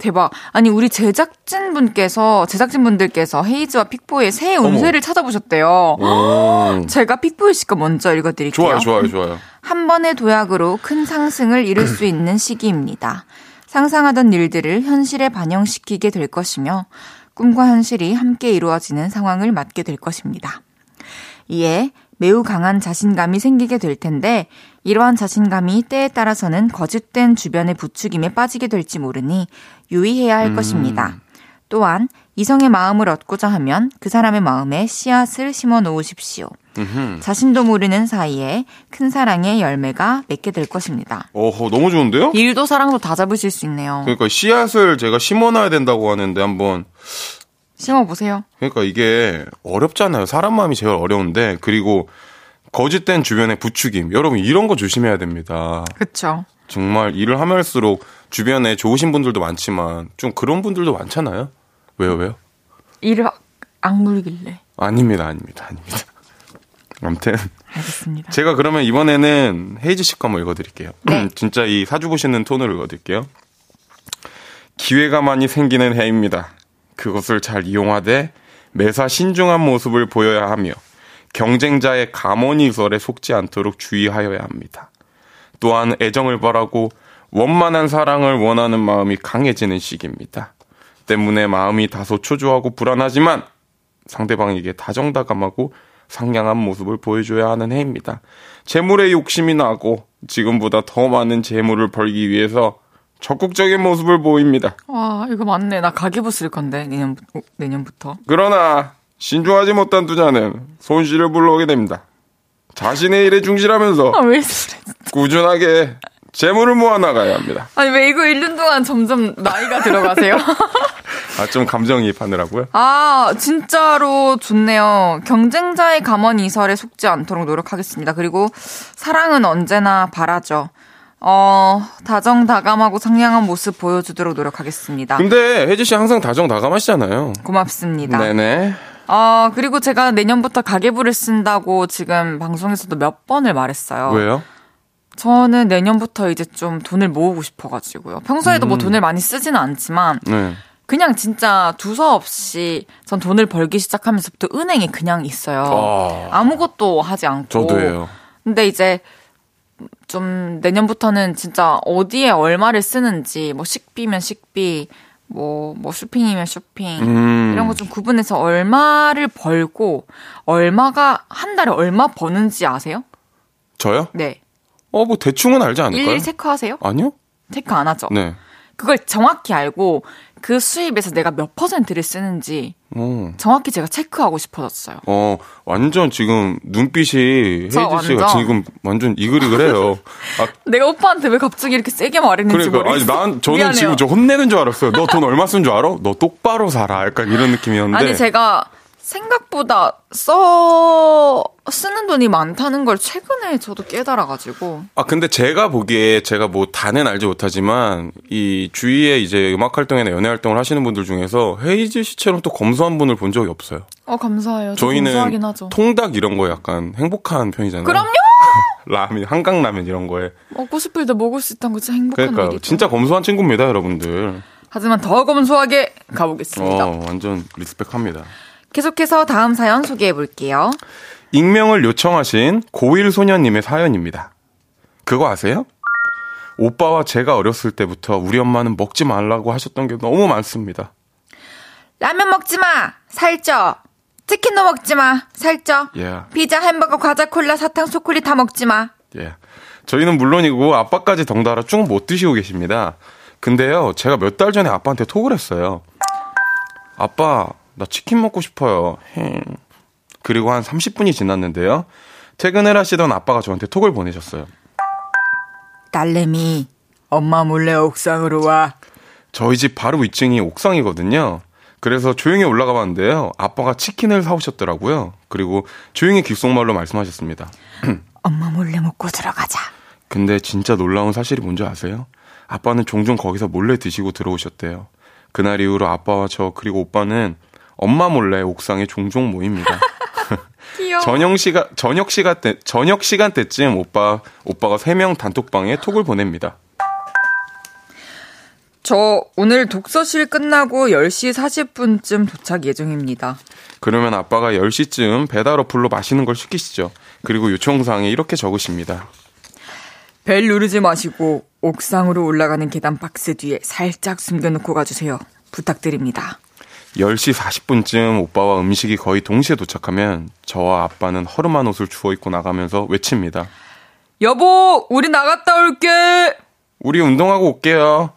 대박. 아니 우리 제작진 분께서 제작진 분들께서 헤이즈와 픽보이의 새해 운세를 찾아보셨대요. 오 제가 픽보이 씨가 먼저 읽어드릴게요. 좋아요 좋아요 좋아요 한 번의 도약으로 큰 상승을 이룰 수 있는 시기입니다. 상상하던 일들을 현실에 반영시키게 될 것이며 꿈과 현실이 함께 이루어지는 상황을 맞게 될 것입니다. 이에 매우 강한 자신감이 생기게 될 텐데 이러한 자신감이 때에 따라서는 거짓된 주변의 부추김에 빠지게 될지 모르니 유의해야 할 것입니다. 또한 이성의 마음을 얻고자 하면 그 사람의 마음에 씨앗을 심어 놓으십시오. 자신도 모르는 사이에 큰 사랑의 열매가 맺게 될 것입니다. 오호 너무 좋은데요? 일도 사랑도 다 잡으실 수 있네요. 그러니까 씨앗을 제가 심어놔야 된다고 하는데 한번 심어보세요. 그러니까 이게 어렵잖아요. 사람 마음이 제일 어려운데 그리고 거짓된 주변의 부추김. 여러분 이런 거 조심해야 됩니다. 그쵸. 정말 일을 하면 할수록 주변에 좋으신 분들도 많지만 좀 그런 분들도 많잖아요. 왜요, 왜요? 일을 악- 악물길래. 아닙니다, 아닙니다, 아닙니다. 아무튼 알겠습니다. 제가 그러면 이번에는 헤이즈 씨 거 한번 읽어드릴게요. 네. 진짜 이 사주 보시는 톤으로 읽어드릴게요. 기회가 많이 생기는 해입니다. 그것을 잘 이용하되 매사 신중한 모습을 보여야 하며 경쟁자의 감언이설에 속지 않도록 주의하여야 합니다. 또한 애정을 바라고 원만한 사랑을 원하는 마음이 강해지는 시기입니다. 때문에 마음이 다소 초조하고 불안하지만 상대방에게 다정다감하고 상냥한 모습을 보여줘야 하는 해입니다. 재물에 욕심이 나고 지금보다 더 많은 재물을 벌기 위해서 적극적인 모습을 보입니다. 와, 이거 맞네. 나 가계부 쓸 건데, 내년, 어, 내년부터. 그러나 신중하지 못한 투자는 손실을 불러오게 됩니다. 자신의 일에 충실하면서 아, 왜 그래? 꾸준하게 재물을 모아 나가야 합니다. 아니, 왜 이거 읽는 동안 점점 나이가 들어가세요? 아, 좀 감정이입하느라고요? 아, 진짜로 좋네요. 경쟁자의 감언 이설에 속지 않도록 노력하겠습니다. 그리고 사랑은 언제나 바라죠. 어, 다정다감하고 상냥한 모습 보여주도록 노력하겠습니다. 근데 혜지 씨 항상 다정다감하시잖아요. 고맙습니다. 네네. 어, 그리고 제가 내년부터 가계부를 쓴다고 지금 방송에서도 몇 번을 말했어요. 왜요? 저는 내년부터 이제 좀 돈을 모으고 싶어가지고요. 평소에도 음. 뭐 돈을 많이 쓰지는 않지만, 네. 그냥 진짜 두서없이 전 돈을 벌기 시작하면서부터 은행에 그냥 있어요. 아. 아무것도 하지 않고. 저도예요. 근데 이제 좀 내년부터는 진짜 어디에 얼마를 쓰는지, 뭐 식비면 식비, 뭐, 뭐 쇼핑이면 쇼핑, 음. 이런 거 좀 구분해서 얼마를 벌고, 얼마가, 한 달에 얼마 버는지 아세요? 저요? 네. 어, 뭐 대충은 알지 않을까요? 일일이 체크하세요? 아니요? 체크 안 하죠? 네. 그걸 정확히 알고, 그 수입에서 내가 몇 퍼센트를 쓰는지, 어. 정확히 제가 체크하고 싶어졌어요. 어, 완전 지금 눈빛이 저 헤이즈 씨가. 지금 완전 이글이글해요. 아, 내가 오빠한테 왜 갑자기 이렇게 세게 말했는지 그러니까 아니 모르겠어. 난 저는 미안해요. 지금 저 혼내는 줄 알았어요. 너 돈 얼마 쓴 줄 알아? 너 똑바로 살아. 약간 이런 느낌이었는데. 아니 제가 생각보다 써 쓰는 돈이 많다는 걸 최근에 저도 깨달아가지고 아 근데 제가 보기에 제가 뭐 다는 알지 못하지만 이 주위에 이제 음악 활동이나 연애 활동을 하시는 분들 중에서 헤이즈 씨처럼 또 검소한 분을 본 적이 없어요. 어 감사해요. 저 저희는. 통닭 이런 거 약간 행복한 편이잖아요. 그럼요. 라면, 한강 라면 이런 거에. 먹고 싶을 때 먹을 수 있다는 거 진짜 행복한 그러니까 일이죠. 진짜 검소한 친구입니다, 여러분들. 하지만 더 검소하게 가보겠습니다. 어, 완전 리스펙합니다. 계속해서 다음 사연 소개해 볼게요. 익명을 요청하신 고1 소녀님의 사연입니다. 그거 아세요? 오빠와 제가 어렸을 때부터 우리 엄마는 먹지 말라고 하셨던 게 너무 많습니다. 라면 먹지 마! 살쪄! 치킨도 먹지 마! 살쪄! 예. 피자, 햄버거, 과자, 콜라, 사탕, 초콜릿 다 먹지 마! 예. 저희는 물론이고 아빠까지 덩달아 쭉 못 드시고 계십니다. 근데요, 제가 몇 달 전에 아빠한테 톡을 했어요. 아빠, 나 치킨 먹고 싶어요. 힝. 그리고 한 30분이 지났는데요. 퇴근을 하시던 아빠가 저한테 톡을 보내셨어요. 딸내미, 엄마 몰래 옥상으로 와. 저희 집 바로 위층이 옥상이거든요. 그래서 조용히 올라가 봤는데요. 아빠가 치킨을 사오셨더라고요. 그리고 조용히 귓속말로 말씀하셨습니다. 엄마 몰래 먹고 들어가자. 근데 진짜 놀라운 사실이 뭔지 아세요? 아빠는 종종 거기서 몰래 드시고 들어오셨대요. 그날 이후로 아빠와 저 그리고 오빠는 엄마 몰래 옥상에 종종 모입니다. 귀여워. 저녁 시간 저녁 시간 때 저녁 시간 때쯤 오빠 오빠가 세 명 단톡방에 톡을 보냅니다. 저 오늘 독서실 끝나고 10시 40분쯤 도착 예정입니다. 그러면 아빠가 10시쯤 배달 어플로 맛있는 걸 시키시죠. 그리고 요청사항에 이렇게 적으십니다. 벨 누르지 마시고 옥상으로 올라가는 계단 박스 뒤에 살짝 숨겨놓고 가주세요. 부탁드립니다. 10시 40분쯤 오빠와 음식이 거의 동시에 도착하면 저와 아빠는 허름한 옷을 주워 입고 나가면서 외칩니다. 여보, 우리 나갔다 올게! 우리 운동하고 올게요.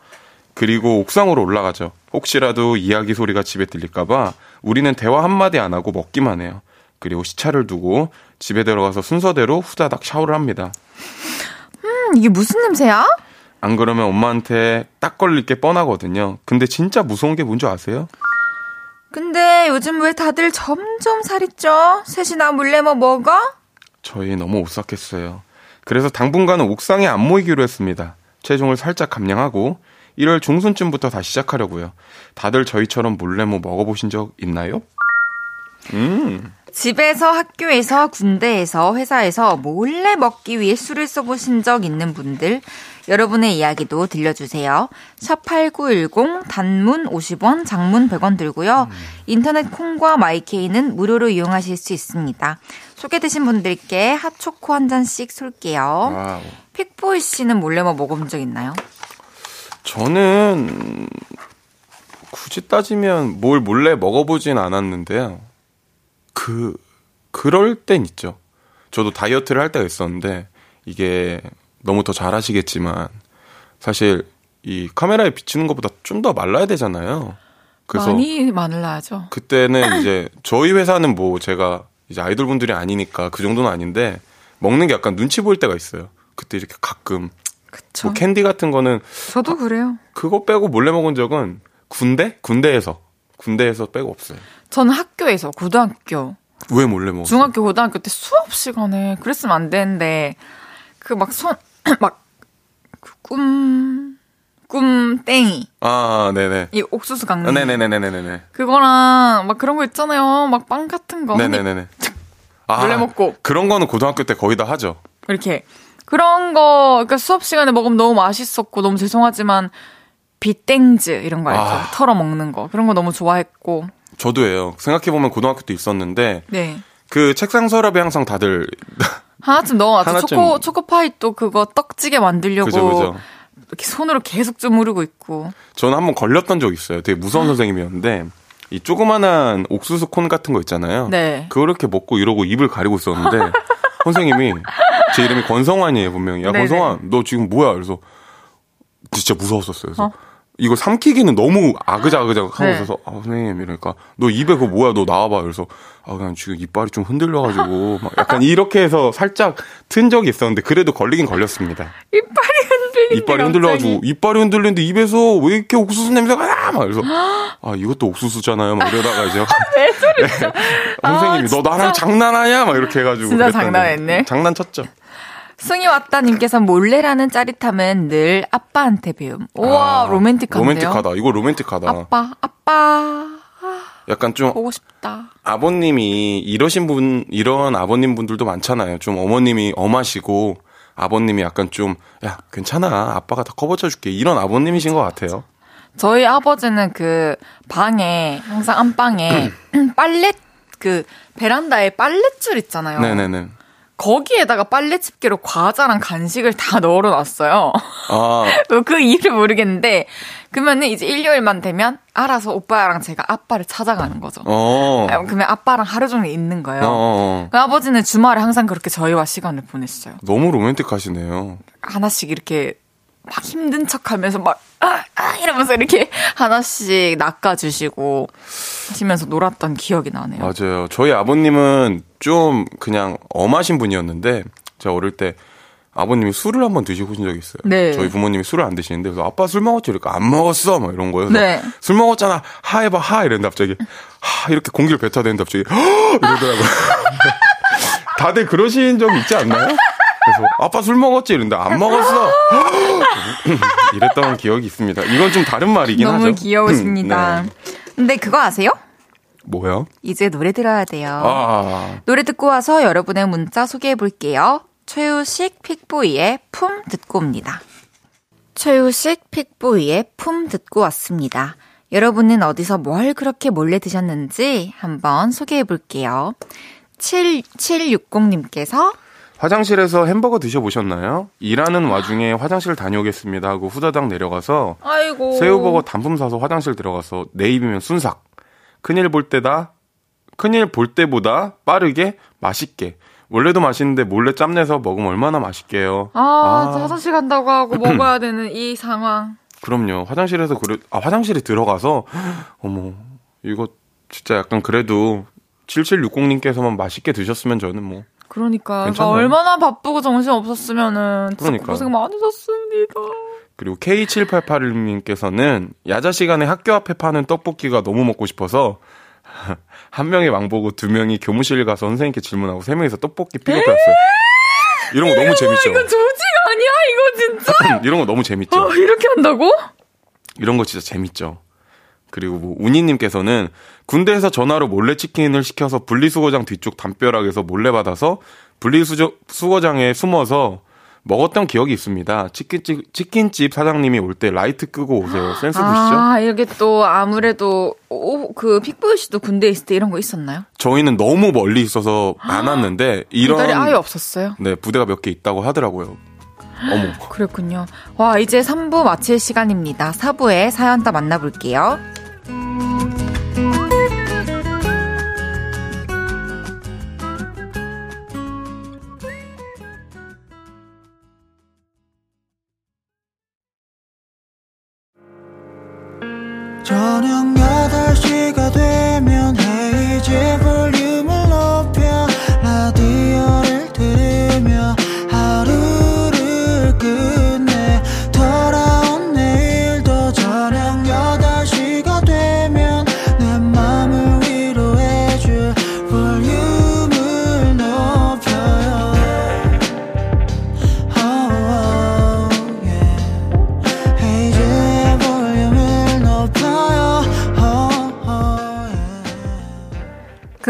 그리고 옥상으로 올라가죠. 혹시라도 이야기 소리가 집에 들릴까봐 우리는 대화 한마디 안 하고 먹기만 해요. 그리고 시차를 두고 집에 들어가서 순서대로 후다닥 샤워를 합니다. 음, 이게 무슨 냄새야? 안 그러면 엄마한테 딱 걸릴 게 뻔하거든요. 근데 진짜 무서운 게 뭔지 아세요? 근데 요즘 왜 다들 점점 살이 쪄? 셋이나 몰래 뭐 먹어? 저희 너무 오싹했어요. 그래서 당분간은 옥상에 안 모이기로 했습니다. 체중을 살짝 감량하고 1월 중순쯤부터 다시 시작하려고요. 다들 저희처럼 몰래 뭐 먹어보신 적 있나요? 음, 집에서 학교에서 군대에서 회사에서 몰래 먹기 위해 수를 써보신 적 있는 분들 여러분의 이야기도 들려주세요. 샵 8910 단문 50원 장문 100원 들고요. 인터넷 콩과 마이케이는 무료로 이용하실 수 있습니다. 소개되신 분들께 핫초코 한 잔씩 쏠게요. 와우. 픽보이 씨는 몰래 뭐 먹어본 적 있나요? 저는 굳이 따지면 뭘 몰래 먹어보진 않았는데요. 그 그럴 땐 있죠. 저도 다이어트를 할 때가 있었는데 이게 너무 더 잘하시겠지만 사실 이 카메라에 비치는 것보다 좀 더 말라야 되잖아요. 그래서 많이 마늘나야죠. 그때는 이제 저희 회사는 뭐 제가 이제 아이돌 분들이 아니니까 그 정도는 아닌데 먹는 게 약간 눈치 보일 때가 있어요. 그때 이렇게 가끔 그쵸. 뭐 캔디 같은 거는 저도 그래요. 그거 빼고 몰래 먹은 적은 군대? 군대에서. 군대에서 빼고 없어요. 저는 학교에서 고등학교 왜 몰래 먹었어요? 중학교 고등학교 때 수업 시간에 그랬으면 안 되는데 그 막 손 막 꿈 꿈땡이 아, 네네. 이 옥수수 강림 아, 네네네네네네. 그거랑 막 그런 거 있잖아요 막 빵 같은 거 네네네네. 아, 몰래 먹고. 그런 거는 고등학교 때 거의 다 하죠. 이렇게 그런 거 그러니까 수업 시간에 먹으면 너무 맛있었고 너무 죄송하지만 비땡즈 이런 거 알죠 아. 털어 먹는 거 그런 거 너무 좋아했고 저도예요. 생각해 보면 고등학교 때 있었는데, 네 그 책상 서랍에 항상 다들, 하나쯤 넣어놨죠 하나쯤. 초코 초코파이 또 그거 떡찌개 만들려고 그죠, 그죠. 이렇게 손으로 계속 좀 무르고 있고 저는 한번 걸렸던 적 있어요. 되게 무서운 선생님이었는데, 이 조그만한 옥수수 콘 같은 거 있잖아요. 네. 그걸 이렇게 먹고 이러고 입을 가리고 있었는데, 선생님이, 제 이름이 권성환이에요, 분명히. 야, 네네. 권성환, 너 지금 뭐야? 그래서, 진짜 무서웠었어요. 그래서, 어? 이걸 삼키기는 너무 아그작아그작 하고 네. 있어서, 아, 선생님, 이러니까, 너 입에 그거 뭐야? 너 나와봐. 그래서, 아, 그냥 지금 이빨이 좀 흔들려가지고, 막 약간 이렇게 해서 살짝 튼 적이 있었는데, 그래도 걸리긴 걸렸습니다. 이빨이 흔들린데 이빨이 흔들려가지고 이빨이 흔들리는데 입에서 왜 이렇게 옥수수 냄새가 나? 막 그래서 아 이것도 옥수수잖아요. 막 이러다가 이제 왜 소리죠? 선생님이 아, 너 나랑 장난하냐? 막 이렇게 해가지고 진짜 그랬더니 장난했네. 장난쳤죠. 승희 왔다 님께서 몰래라는 짜릿함은 늘 아빠한테 배움. 우와 아, 로맨틱한데요. 로맨틱하다. 이거 로맨틱하다. 아빠 아빠. 아, 약간 좀 보고 싶다. 아버님이 이러신 분, 이런 아버님 분들도 많잖아요. 좀 어머님이 엄하시고 아버님이 약간 좀, 야, 괜찮아. 아빠가 다 커버쳐 줄게. 이런 아버님이신 것 같아요. 저희 아버지는 그 방에 항상 안방에 빨래 그 베란다에 빨랫줄 있잖아요. 네네네. 거기에다가 빨래 집게로 과자랑 간식을 다 널어놨어요. 아, 그 이유를 모르겠는데 그러면은 이제 일요일만 되면 알아서 오빠랑 제가 아빠를 찾아가는 거죠. 어. 아, 그러면 아빠랑 하루 종일 있는 거예요. 어, 어. 그 아버지는 주말에 항상 그렇게 저희와 시간을 보냈어요. 너무 로맨틱하시네요. 하나씩 이렇게 막 힘든 척 하면서 막, 아, 아, 이러면서 이렇게 하나씩 낚아주시고 하시면서 놀았던 기억이 나네요. 맞아요. 저희 아버님은 좀 그냥 엄하신 분이었는데 제가 어릴 때 아버님이 술을 한번 드시고 신 적이 있어요. 네. 저희 부모님이 술을 안 드시는데 그래서 아빠 술 먹었지? 그러니까 안 먹었어. 막 이런 거예요. 네. 술 먹었잖아. 하 해봐 하 이랬는데 갑자기 하 이렇게 공기를 뱉어야 되는데 갑자기 허 이러더라고요. 다들 그러신 적 있지 않나요? 그래서 아빠 술 먹었지? 이랬는데 안 먹었어. 이랬던 기억이 있습니다. 이건 좀 다른 말이긴 하죠. 너무 귀여우십니다. 네. 근데 그거 아세요? 뭐요? 이제 노래 들어야 돼요. 아, 노래 듣고 와서 여러분의 문자 소개해 볼게요. 최우식 픽보이의 품 듣고 옵니다. 최우식 픽보이의 품 듣고 왔습니다. 여러분은 어디서 뭘 그렇게 몰래 드셨는지 한번 소개해 볼게요. 7760님께서 화장실에서 햄버거 드셔보셨나요? 일하는 와중에 화장실 다녀오겠습니다 하고 후다닥 내려가서 아이고 새우버거 단품 사서 화장실 들어가서 내 입이면 순삭. 큰일 볼 때다, 큰일 볼 때보다 빠르게 맛있게. 원래도 맛있는데 몰래 짬내서 먹으면 얼마나 맛있게요. 아, 화장실 간다고 하고 먹어야 되는 이 상황. 그럼요. 화장실에서 그래, 아, 화장실에 들어가서, 어머, 이거 진짜 약간 그래도 7760님께서만 맛있게 드셨으면 저는 뭐. 그러니까 괜찮아요. 얼마나 바쁘고 정신 없었으면은 진짜 그러니까요. 고생 많으셨습니다. 그리고 K7881님께서는 야자 시간에 학교 앞에 파는 떡볶이가 너무 먹고 싶어서 한 명이 왕보고 두 명이 교무실 가서 선생님께 질문하고 세 명이서 떡볶이 픽업했어요. 이런 거 너무 재밌죠? 이거 조지가 아니야 이거 진짜. 이런 거 너무 재밌죠? 어, 이렇게 한다고? 이런 거 진짜 재밌죠? 그리고 뭐 운이님께서는 군대에서 전화로 몰래 치킨을 시켜서 분리수거장 뒤쪽 담벼락에서 몰래 받아서 분리수거장에 숨어서 먹었던 기억이 있습니다. 치킨집, 치킨집 사장님이 올 때 라이트 끄고 오세요. 센스 보시죠? 아 이렇게 또 아무래도 오, 그 픽보이 씨도 군대 있을 때 이런 거 있었나요? 저희는 너무 멀리 있어서 안 왔는데 이런 배달이 아예 없었어요. 네 부대가 몇 개 있다고 하더라고요. 어머 그랬군요. 와 이제 3부 마칠 시간입니다. 4부에 사연 더 만나볼게요.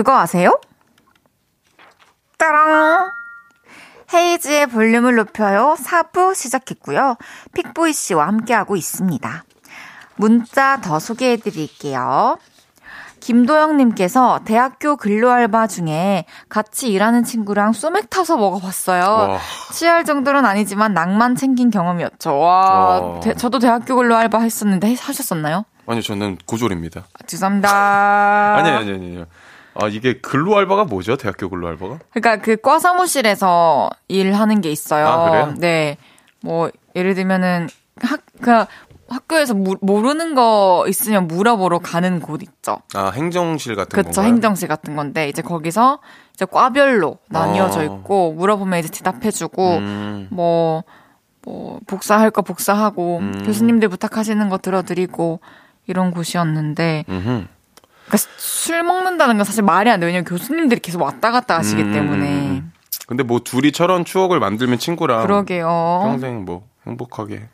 그거 아세요? 따랑! 헤이즈의 볼륨을 높여요. 4부 시작했고요. 픽보이 씨와 함께하고 있습니다. 문자 더 소개해 드릴게요. 김도영님께서 대학교 근로 알바 중에 같이 일하는 친구랑 소맥 타서 먹어봤어요. 와. 취할 정도는 아니지만 낭만 챙긴 경험이었죠. 와, 와. 대- 저도 대학교 근로 알바 했었는데 하셨었나요? 아니 저는 고졸입니다. 아, 죄송합니다. 아니 아니 아니 아니. 아 이게 근로 알바가 뭐죠? 대학교 근로 알바가? 그러니까 그 과 사무실에서 일하는 게 있어요. 아, 그래요? 네. 뭐 예를 들면은 학그 학교에서 무- 모르는 거 있으면 물어보러 가는 곳 있죠. 아 행정실 같은 그쵸 건가요? 행정실 같은 건데 이제 거기서 이제 과별로 나뉘어져 아. 있고 물어보면 이제 대답해 주고 음, 뭐, 뭐, 복사할 거 복사하고, 음. 교수님들 부탁하시는 거 들어드리고, 이런 곳이었는데, 음흠. 그러니까 술 먹는다는 건 사실 말이 안 돼요. 왜냐면 교수님들이 계속 왔다 갔다 하시기 음. 때문에. 근데 뭐 둘이 저런 추억을 만들면 친구랑 그러게요. 평생 뭐 행복하게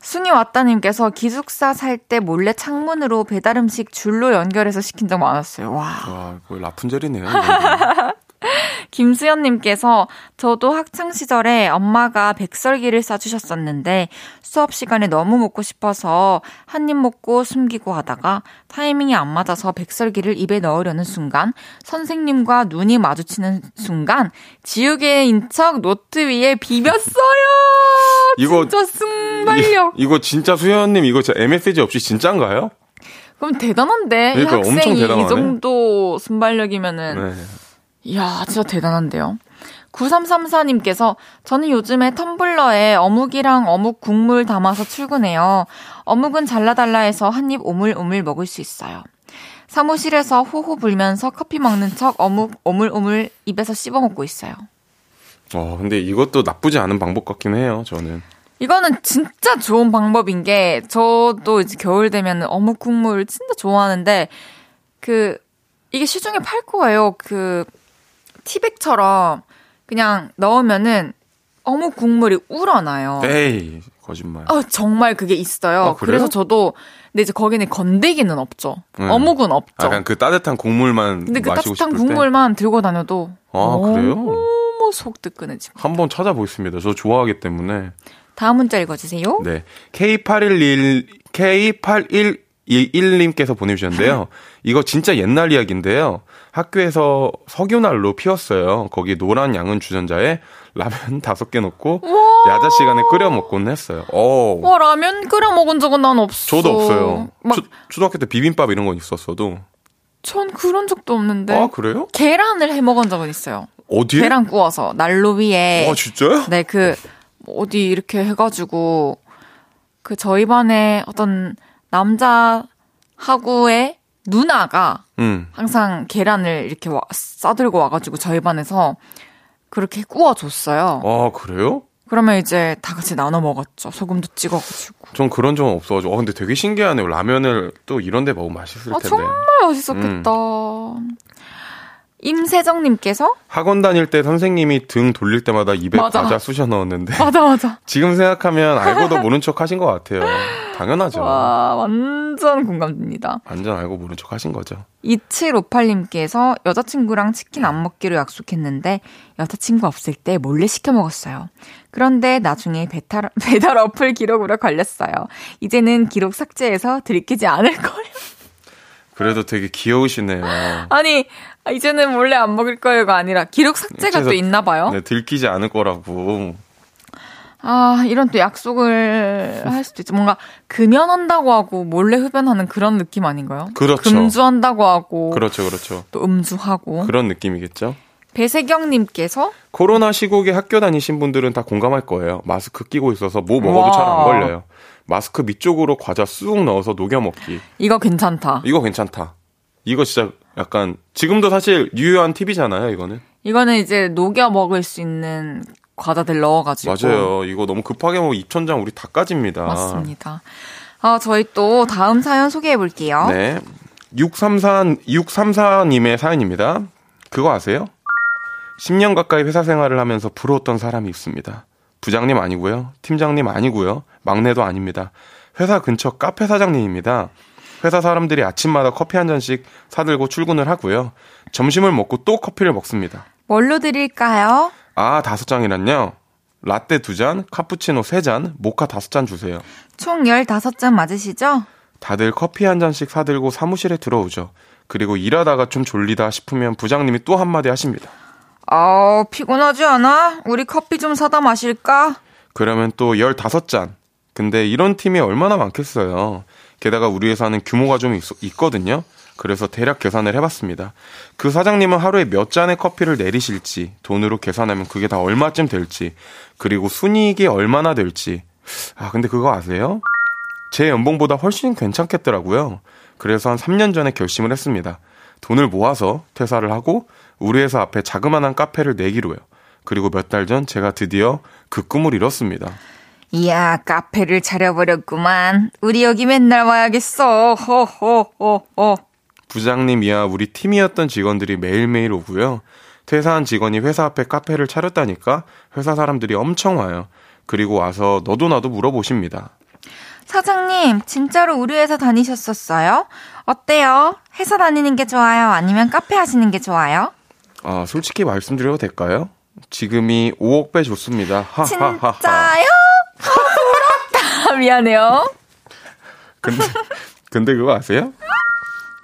순이 왔다님께서 기숙사 살 때 몰래 창문으로 배달 음식 줄로 연결해서 시킨 적 많았어요. 와. 와, 거의 라푼젤이네요. 김수연님께서 저도 학창 시절에 엄마가 백설기를 싸주셨었는데 수업 시간에 너무 먹고 싶어서 한 입 먹고 숨기고 하다가 타이밍이 안 맞아서 백설기를 입에 넣으려는 순간 선생님과 눈이 마주치는 순간 지우개인 척 노트 위에 비볐어요. 이거- 진짜 순발력. 이, 이거 진짜 수현님 이거 진짜 MSG 없이 진짠가요? 그럼 대단한데 이 그러니까 엄청 학생이. 이 정도 순발력이면은 네. 이야, 진짜 대단한데요. 9334님께서 저는 요즘에 텀블러에 어묵이랑 어묵 국물 담아서 출근해요. 어묵은 잘라달라 해서 한 입 오물오물 먹을 수 있어요. 사무실에서 호호 불면서 커피 먹는 척 어묵 오물오물 입에서 씹어 먹고 있어요. 어, 근데 이것도 나쁘지 않은 방법 같긴 해요, 저는. 이거는 진짜 좋은 방법인 게 저도 이제 겨울 되면 어묵 국물 진짜 좋아하는데 그 이게 시중에 팔 거예요. 그 티백처럼 그냥 넣으면은 어묵 국물이 우러나요. 에이, 거짓말. 어, 정말 그게 있어요. 아? 그래서 저도 근데 이제 거기는 건더기는 없죠. 네. 어묵은 없죠. 약간 그 따뜻한 국물만 근데 그 따뜻한 싶을 때. 국물만 들고 다녀도 아, 그래요? 너무 속 뜨끈해집니다. 한번 찾아보겠습니다. 저 좋아하기 때문에. 다음 문자 읽어 주세요. 네. K811, K8111님께서 보내주셨는데요. 이거 진짜 옛날 이야기인데요. 학교에서 석유난로 피웠어요. 거기 노란 양은 주전자에 라면 다섯 개 넣고 야자 시간에 끓여 먹곤 했어요. 오. 와 라면 끓여 먹은 적은 난 없어. 저도 없어요. 막 초, 초등학교 때 비빔밥 이런 건 있었어도. 전 그런 적도 없는데. 아, 그래요? 계란을 해 먹은 적은 있어요. 어디에? 계란 구워서 난로 위에. 아, 진짜요? 네, 그 어디 이렇게 해가지고 그 저희 반에 어떤 남자 하구의 누나가 응. 항상 계란을 이렇게 와, 싸들고 와가지고 저희 반에서 그렇게 구워줬어요. 아, 그래요? 그러면 이제 다 같이 나눠 먹었죠. 소금도 찍어가지고. 전 그런 적은 없어가지고. 어, 근데 되게 신기하네요. 라면을 또 이런 데 먹으면 맛있을 아, 텐데. 정말 맛있었겠다. 음. 임세정님께서 학원 다닐 때 선생님이 등 돌릴 때마다 입에 맞아. 과자 쑤셔 넣었는데 맞아 맞아. 지금 생각하면 알고도 모른 척 하신 것 같아요. 당연하죠. 와 완전 공감됩니다. 완전 알고 모른 척 하신 거죠. 2758님께서 여자친구랑 치킨 안 먹기로 약속했는데 여자친구 없을 때 몰래 시켜 먹었어요. 그런데 나중에 배달, 배달 어플 기록으로 걸렸어요. 이제는 기록 삭제해서 들키지 않을 거예요. 그래도 되게 귀여우시네요. 아니, 이제는 몰래 안 먹을 거예요가 아니라 기록 삭제가 또 있나 봐요. 네, 들키지 않을 거라고. 아, 이런 또 약속을 할 수도 있죠. 뭔가 금연한다고 하고 몰래 흡연하는 그런 느낌 아닌가요? 그렇죠. 금주한다고 하고 그렇죠, 그렇죠. 또 음주하고. 그런 느낌이겠죠. 배세경님께서 코로나 시국에 학교 다니신 분들은 다 공감할 거예요. 마스크 끼고 있어서 뭐 먹어도 와. 잘안 걸려요. 마스크 밑쪽으로 과자 쑥 넣어서 녹여 먹기. 이거 괜찮다. 이거 괜찮다. 이거 진짜 약간 지금도 사실 유효한 팁이잖아요, 이거는. 이거는 이제 녹여 먹을 수 있는 과자들 넣어가지고. 맞아요. 이거 너무 급하게 먹으면 입천장 우리 다 까집니다. 맞습니다. 아, 저희 또 다음 사연 소개해 볼게요. 네. 634, 634님의 사연입니다. 그거 아세요? 10년 가까이 회사 생활을 하면서 부러웠던 사람이 있습니다. 부장님 아니고요. 팀장님 아니고요. 막내도 아닙니다. 회사 근처 카페 사장님입니다. 회사 사람들이 아침마다 커피 한 잔씩 사들고 출근을 하고요. 점심을 먹고 또 커피를 먹습니다. 뭘로 드릴까요? 아, 다섯 장이란요? 라떼 두 잔, 카푸치노 세 잔, 모카 다섯 잔 주세요. 총 15잔 맞으시죠? 다들 커피 한 잔씩 사들고 사무실에 들어오죠. 그리고 일하다가 좀 졸리다 싶으면 부장님이 또 한마디 하십니다. 아, 피곤하지 않아? 우리 커피 좀 사다 마실까? 그러면 또 15잔. 근데 이런 팀이 얼마나 많겠어요. 게다가 우리 회사는 규모가 좀 있, 있거든요. 그래서 대략 계산을 해봤습니다. 그 사장님은 하루에 몇 잔의 커피를 내리실지, 돈으로 계산하면 그게 다 얼마쯤 될지, 그리고 순이익이 얼마나 될지. 아, 근데 그거 아세요? 제 연봉보다 훨씬 괜찮겠더라고요. 그래서 한 3년 전에 결심을 했습니다. 돈을 모아서 퇴사를 하고 우리 회사 앞에 자그마한 카페를 내기로요. 그리고 몇 달 전 제가 드디어 그 꿈을 이뤘습니다. 이야, 카페를 차려버렸구만. 우리 여기 맨날 와야겠어. 호호호호. 부장님이야 우리 팀이었던 직원들이 매일매일 오고요. 퇴사한 직원이 회사 앞에 카페를 차렸다니까 회사 사람들이 엄청 와요. 그리고 와서 너도 나도 물어보십니다. 사장님, 진짜로 우리 회사 다니셨었어요? 어때요? 회사 다니는 게 좋아요? 아니면 카페 하시는 게 좋아요? 아, 솔직히 말씀드려도 될까요? 지금이 5억 배 좋습니다. 하하하하. 진짜요? 아. 미안해요. 근데, 근데 그거 아세요?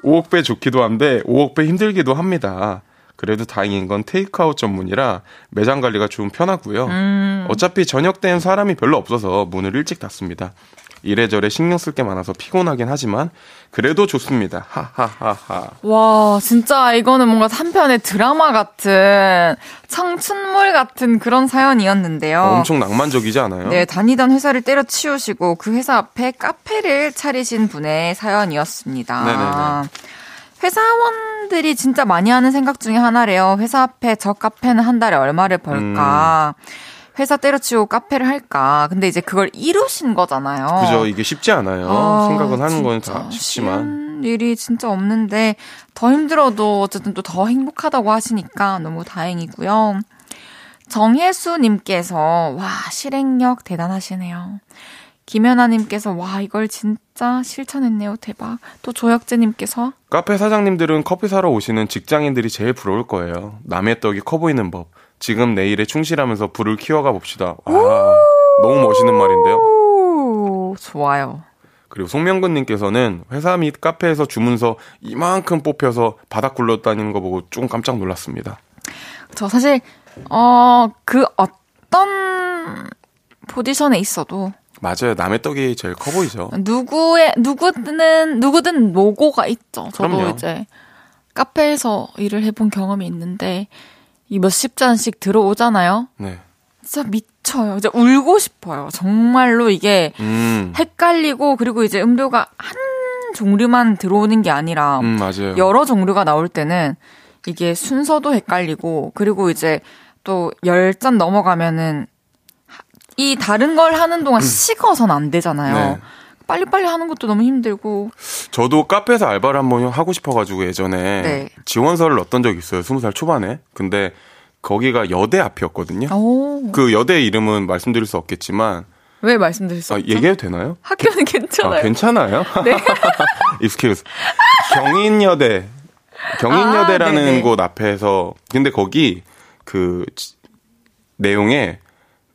5억 배 좋기도 한데 5억 배 힘들기도 합니다. 그래도 다행인 건 테이크아웃 전문이라 매장 관리가 좀 편하고요. 어차피 저녁 때는 사람이 별로 없어서 문을 일찍 닫습니다. 이래저래 신경 쓸 게 많아서 피곤하긴 하지만 그래도 좋습니다. 하하하하. 와, 진짜 이거는 뭔가 한 편의 드라마 같은 청춘물 같은 그런 사연이었는데요. 엄청 낭만적이지 않아요? 네, 다니던 회사를 때려치우시고 그 회사 앞에 카페를 차리신 분의 사연이었습니다. 네네네. 회사원들이 진짜 많이 하는 생각 중에 하나래요. 회사 앞에 저 카페는 한 달에 얼마를 벌까? 음. 회사 때려치우고 카페를 할까? 근데 이제 그걸 이루신 거잖아요. 그죠. 이게 쉽지 않아요. 아, 생각은 하는 건 다 쉽지만. 쉬운 일이 진짜 없는데 더 힘들어도 어쨌든 또 더 행복하다고 하시니까 너무 다행이고요. 정혜수님께서 와 실행력 대단하시네요. 김연아님께서 와 이걸 진짜 실천했네요 대박. 또 조혁재님께서 카페 사장님들은 커피 사러 오시는 직장인들이 제일 부러울 거예요. 남의 떡이 커 보이는 법. 지금 내일에 충실하면서 불을 키워가 봅시다. 아, 너무 멋있는 말인데요. 오 좋아요. 그리고 송명근님께서는 회사 및 카페에서 주문서 이만큼 뽑혀서 바닥 굴러다니는 거 보고 조금 깜짝 놀랐습니다. 저 사실 어 그 어떤 포지션에 있어도 맞아요. 남의 떡이 제일 커 보이죠. 누구의 누구든 누구든 노고가 있죠. 저도 그럼요. 이제 카페에서 일을 해본 경험이 있는데 이 몇십 잔씩 들어오잖아요. 네. 진짜 미쳐요. 이제 울고 싶어요. 정말로 이게 음, 헷갈리고 그리고 이제 음료가 한 종류만 들어오는 게 아니라 음, 맞아요. 여러 종류가 나올 때는 이게 순서도 헷갈리고 그리고 이제 또 열 잔 넘어가면은 이 다른 걸 하는 동안 식어선 안 되잖아요. 음. 네. 빨리빨리 하는 것도 너무 힘들고 저도 카페에서 알바를 한번 하고 싶어가지고 예전에 네. 지원서를 넣었던 적이 있어요. 스무 살 초반에. 근데 거기가 여대 앞이었거든요. 오. 그 여대 이름은 말씀드릴 수 없겠지만 왜 말씀드릴 수 아? 얘기해도 되나요? 학교는 괜찮아요. 아, 괜찮아요? 네. excuse. 경인여대. 경인여대라는 아, 네네. 곳 앞에서 근데 거기 그 지- 내용에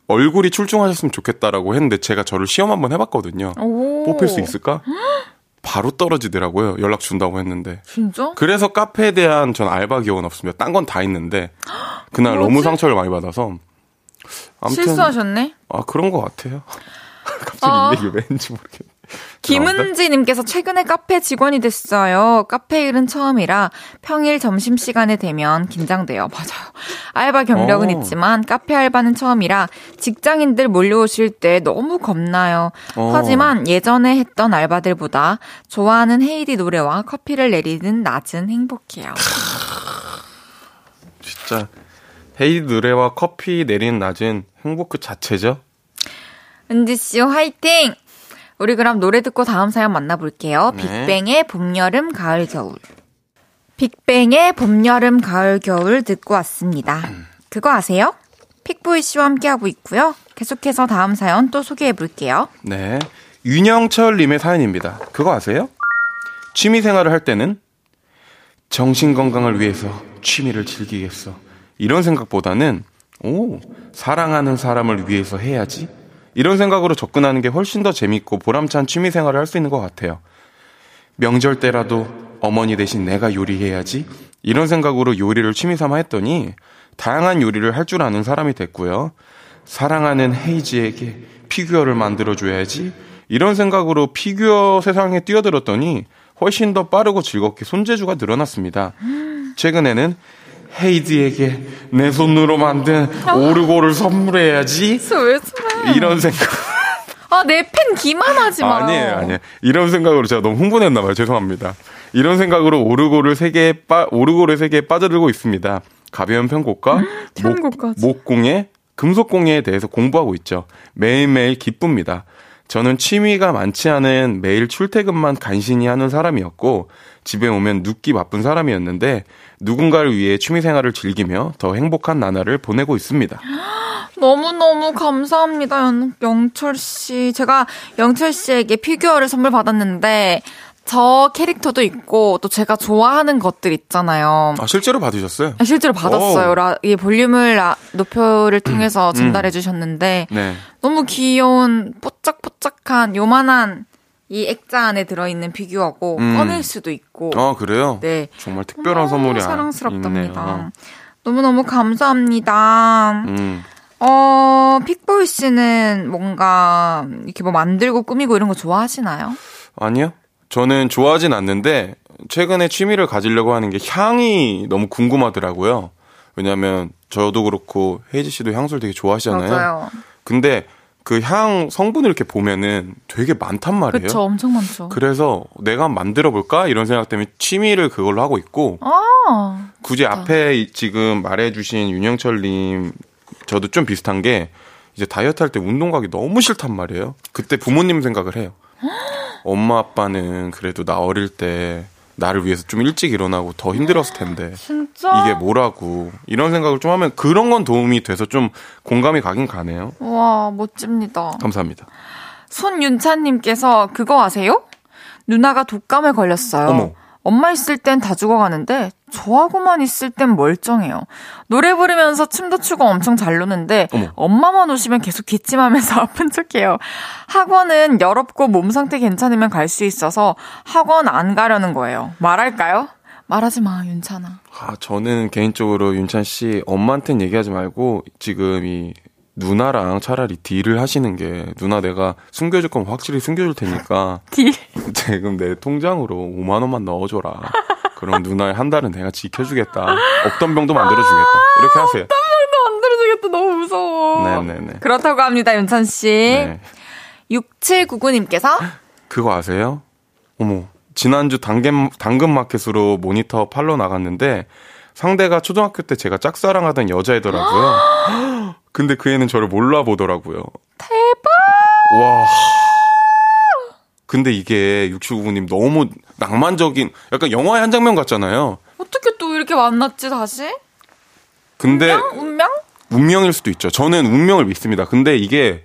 얼굴이 출중하셨으면 좋겠다라고 했는데 제가 저를 시험 한번 해봤거든요. 오. 뽑힐 수 있을까? 바로 떨어지더라고요. 연락 준다고 했는데. 진짜? 그래서 카페에 대한 전 알바 기억은 없습니다. 딴 건 다 있는데 그날 뭐지? 너무 상처를 많이 받아서 아무튼 실수하셨네. 아 그런 것 같아요. 갑자기 아. 이 얘기 왠지 모르겠네. 김은지님께서 최근에 카페 직원이 됐어요. 카페 일은 처음이라 평일 점심시간에 되면 긴장돼요. 맞아요. 알바 경력은 어. 있지만 카페 알바는 처음이라 직장인들 몰려오실 때 너무 겁나요. 어. 하지만 예전에 했던 알바들보다 좋아하는 헤이디 노래와 커피를 내리는 낮은 행복해요. 진짜 헤이디 노래와 커피 내리는 낮은 행복 그 자체죠. 은지씨 화이팅! 우리 그럼 노래 듣고 다음 사연 만나볼게요. 네. 빅뱅의 봄, 여름, 가을, 겨울. 빅뱅의 봄, 여름, 가을, 겨울 듣고 왔습니다. 그거 아세요? 픽보이 씨와 함께하고 있고요. 계속해서 다음 사연 또 소개해 볼게요. 네. 윤영철님의 사연입니다. 그거 아세요? 취미 생활을 할 때는 정신 건강을 위해서 취미를 즐기겠어. 이런 생각보다는 오 사랑하는 사람을 위해서 해야지. 이런 생각으로 접근하는 게 훨씬 더 재밌고 보람찬 취미 생활을 할 수 있는 것 같아요. 명절 때라도 어머니 대신 내가 요리해야지. 이런 생각으로 요리를 취미 삼아 했더니 다양한 요리를 할 줄 아는 사람이 됐고요. 사랑하는 헤이즈에게 피규어를 만들어줘야지. 이런 생각으로 피규어 세상에 뛰어들었더니 훨씬 더 빠르고 즐겁게 손재주가 늘어났습니다. 최근에는 헤이디에게 내 손으로 만든 오르골을 선물해야지. 왜? 이런 생각. 아, 내 팬 기만하지 마. 아니에요, 아니에요. 이런 생각으로 제가 너무 흥분했나봐요. 죄송합니다. 이런 생각으로 오르골을 세계에 빠, 오르골의 세계에 빠져들고 있습니다. 가벼운 편곡과 편곡까지. 목, 목공예, 금속공예에 대해서 공부하고 있죠. 매일매일 기쁩니다. 저는 취미가 많지 않은 매일 출퇴근만 간신히 하는 사람이었고, 집에 오면 눕기 바쁜 사람이었는데, 누군가를 위해 취미 생활을 즐기며 더 행복한 나날을 보내고 있습니다. 너무너무 감사합니다, 영, 영철 씨. 제가 영철 씨에게 피규어를 선물 받았는데, 저 캐릭터도 있고, 또 제가 좋아하는 것들 있잖아요. 아, 실제로 받으셨어요? 아, 실제로 받았어요. 오. 라, 이 볼륨을 라, 높여를 통해서 전달해 주셨는데, 네. 너무 귀여운, 뽀짝뽀짝한, 요만한 이 액자 안에 들어있는 피규어고, 음. 꺼낼 수도 있고, 아, 그래요? 네. 정말 특별한 선물이 아- 사랑스럽답니다. 너무너무 감사합니다. 음. 어, 픽보이 씨는 뭔가 이렇게 뭐 만들고 꾸미고 이런 거 좋아하시나요? 아니요. 저는 좋아하진 않는데 최근에 취미를 가지려고 하는 게 향이 너무 궁금하더라고요. 왜냐면 저도 그렇고 헤이지 씨도 향수를 되게 좋아하시잖아요. 맞아요. 근데 그 향 성분을 이렇게 보면은 되게 많단 말이에요. 그쵸, 엄청 많죠. 그래서 내가 만들어 볼까 이런 생각 때문에 취미를 그걸로 하고 있고 아, 굳이 앞에 이- 지금 말해주신 윤영철님 저도 좀 비슷한 게 이제 다이어트 할 때 운동 가기 너무 싫단 말이에요. 그때 부모님 생각을 해요. 엄마 아빠는 그래도 나 어릴 때 나를 위해서 좀 일찍 일어나고 더 힘들었을 텐데 진짜? 이게 뭐라고 이런 생각을 좀 하면 그런 건 도움이 돼서 좀 공감이 가긴 가네요. 와, 멋집니다. 감사합니다. 손윤찬님께서 그거 아세요? 누나가 독감에 걸렸어요. 어머. 엄마 있을 땐 다 죽어가는데 저하고만 있을 땐 멀쩡해요. 노래 부르면서 춤도 추고 엄청 잘 노는데 어머. 엄마만 오시면 계속 기침하면서 아픈 척해요. 학원은 여롭고 몸 상태 괜찮으면 갈 수 있어서 학원 안 가려는 거예요. 말할까요? 말하지 마, 윤찬아. 아, 저는 개인적으로 윤찬 씨 엄마한테는 얘기하지 말고 지금 이 누나랑 차라리 딜을 하시는 게 누나 내가 숨겨줄 거면 확실히 숨겨줄 테니까 딜. 지금 내 통장으로 5만 원만 넣어줘라. 그럼 누나의 한 달은 내가 지켜주겠다. 없던 병도 만들어주겠다. 이렇게 하세요. 만들어주겠다. 너무 무서워. 네네네. 그렇다고 합니다, 윤찬 씨. 네. 6799님께서 그거 아세요? 어머, 지난주 당근, 당근마켓으로 모니터 팔러 나갔는데 상대가 초등학교 때 제가 짝사랑하던 여자애더라고요. 근데 그 애는 저를 몰라보더라고요. 대박! 와. 근데 이게 6799님 너무 낭만적인, 약간 영화의 한 장면 같잖아요. 어떻게 또 이렇게 만났지, 다시? 근데 운명? 운명일 수도 있죠. 저는 운명을 믿습니다. 근데 이게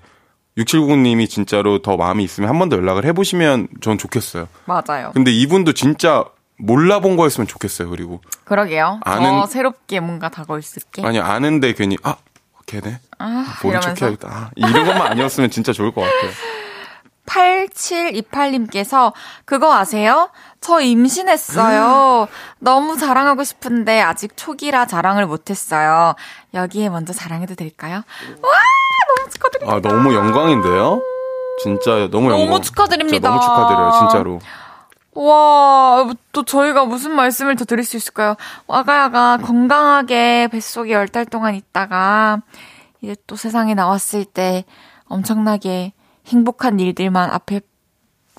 6799님이 진짜로 더 마음이 있으면 한 번 더 연락을 해보시면 전 좋겠어요. 맞아요. 근데 이분도 진짜 몰라본 거였으면 좋겠어요. 그리고 그러게요. 더 아는- 새롭게 뭔가 다가올게. 아니 아는데 괜히 아 걔네 아, 모른. 척해야겠다. 아, 이런 것만 아니었으면 진짜 좋을 것 같아요. 8728님께서 그거 아세요? 저 임신했어요. 너무 자랑하고 싶은데 아직 초기라 자랑을 못했어요. 여기에 먼저 자랑해도 될까요? 와 너무 축하드립니다. 아 너무 영광인데요. 진짜 너무 너무 영광. 축하드립니다. 진짜 너무 축하드려요. 진짜로. 와, 또 저희가 무슨 말씀을 더 드릴 수 있을까요? 와가야가 건강하게 뱃속에 열 달 동안 있다가 이제 또 세상에 나왔을 때 엄청나게 행복한 일들만 앞에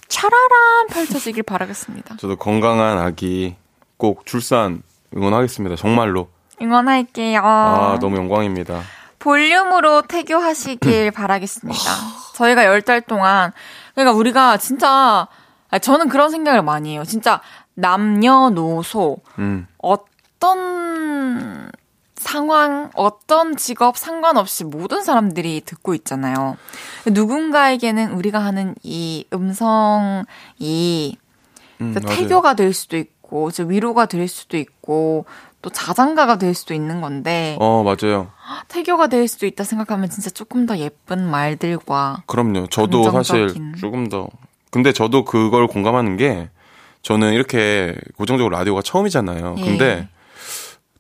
차라란 펼쳐지길 바라겠습니다. 저도 건강한 아기 꼭 출산 응원하겠습니다. 정말로. 응원할게요. 아 너무 영광입니다. 볼륨으로 태교하시길 바라겠습니다. 저희가 열달 동안 그러니까 우리가 진짜 저는 그런 생각을 많이 해요. 진짜 남녀노소 음. 어떤 상황, 어떤 직업 상관없이 모든 사람들이 듣고 있잖아요. 누군가에게는 우리가 하는 이 음성이 음, 그 맞아요. 태교가 될 수도 있고, 위로가 될 수도 있고, 또 자장가가 될 수도 있는 건데, 어 맞아요. 태교가 될 수도 있다 생각하면 진짜 조금 더 예쁜 말들과 그럼요. 저도 사실 긍정적인. 조금 더. 근데 저도 그걸 공감하는 게 저는 이렇게 고정적으로 라디오가 처음이잖아요. 예. 근데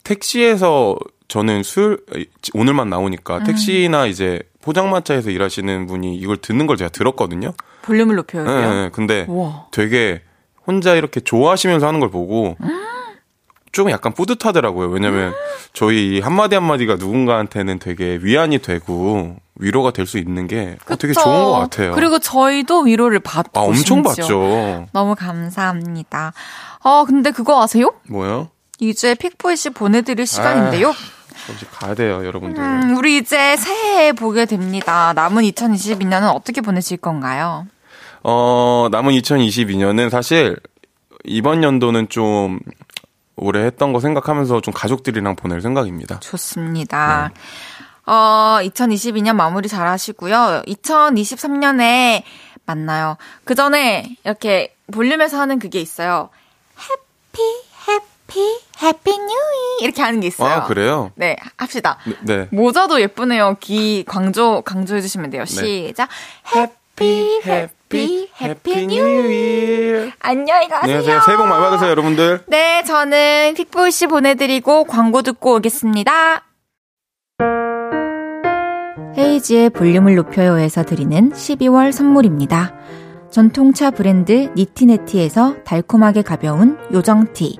택시에서 저는 술 오늘만 나오니까 음. 택시나 이제 포장마차에서 일하시는 분이 이걸 듣는 걸 제가 들었거든요. 볼륨을 높여요. 예, 예. 근데 우와. 되게 혼자 이렇게 좋아하시면서 하는 걸 보고 좀 약간 뿌듯하더라고요. 왜냐면 저희 이 한마디 한마디가 누군가한테는 되게 위안이 되고 위로가 될 수 있는 게 어, 되게 그쵸? 좋은 것 같아요. 그리고 저희도 위로를 받고 아, 엄청. 봤죠. 너무 감사합니다. 어, 근데 그거 아세요? 뭐요? 이제 픽보이 씨 보내드릴 시간인데요. 이제 가야 돼요, 여러분들. 음, 우리 이제 새해에 보게 됩니다. 남은 2022년은 어떻게 보내실 건가요? 어, 남은 2022년은 사실 이번 연도는 좀 올해 했던 거 생각하면서 좀 가족들이랑 보낼 생각입니다. 좋습니다. 어, 2022년 마무리 잘 하시고요. 2023년에 만나요. 그 전에 이렇게 볼륨에서 하는 그게 있어요. 해피, 해피, 해피 뉴이 이렇게 하는 게 있어요. 아, 그래요? 네, 합시다. 네. 네. 모자도 예쁘네요. 귀 강조, 강조해 주시면 돼요. 시작. 해피, 해피, 해피 뉴이. 안녕히 가세요. 안녕하세요. 새해 복 많이 받으세요, 여러분들. 네, 저는 픽보이 씨 보내드리고 광고 듣고 오겠습니다. 헤이즈의 볼륨을 높여요에서 드리는 12월 선물입니다. 전통차 브랜드 니티네티에서 달콤하게 가벼운 요정티,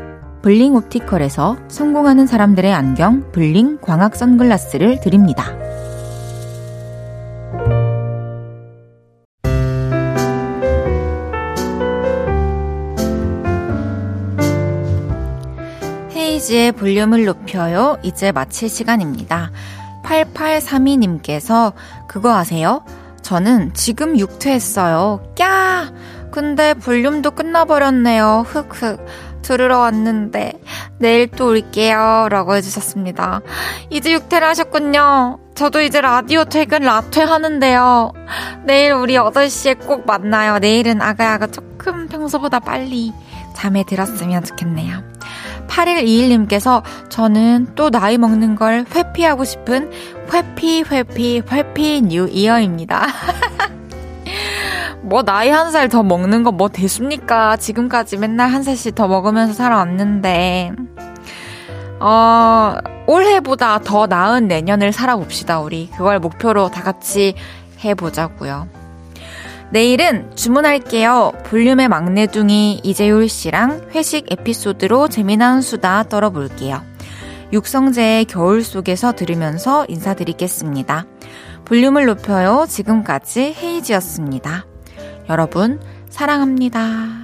블링 옵티컬에서 성공하는 사람들의 안경 블링 광학 선글라스를 드립니다. 헤이지의 볼륨을 높여요. 이제 마칠 시간입니다. 8832님께서 그거 아세요? 저는 지금 육퇴했어요. 꺄! 근데 볼륨도 끝나버렸네요. 흑흑. 들으러 왔는데 내일 또 올게요. 라고 해주셨습니다. 이제 육퇴를 하셨군요. 저도 이제 라디오 퇴근 라퇴 하는데요. 내일 우리 8시에 꼭 만나요. 내일은 아가야가 조금 평소보다 빨리 잠에 들었으면 좋겠네요. 8121님께서 저는 또 나이 먹는 걸 회피하고 싶은 회피, 회피, 회피 new year입니다. 뭐 나이 한 살 더 먹는 거 뭐 됐습니까? 지금까지 맨날 한 살씩 더 먹으면서 살아왔는데 어, 올해보다 더 나은 내년을 살아봅시다, 우리. 그걸 목표로 다 같이 해보자고요. 내일은 주문할게요. 볼륨의 막내둥이 이재율 씨랑 회식 에피소드로 재미난 수다 떨어볼게요. 육성재의 겨울 속에서 들으면서 인사드리겠습니다. 볼륨을 높여요. 지금까지 헤이지였습니다. 여러분, 사랑합니다.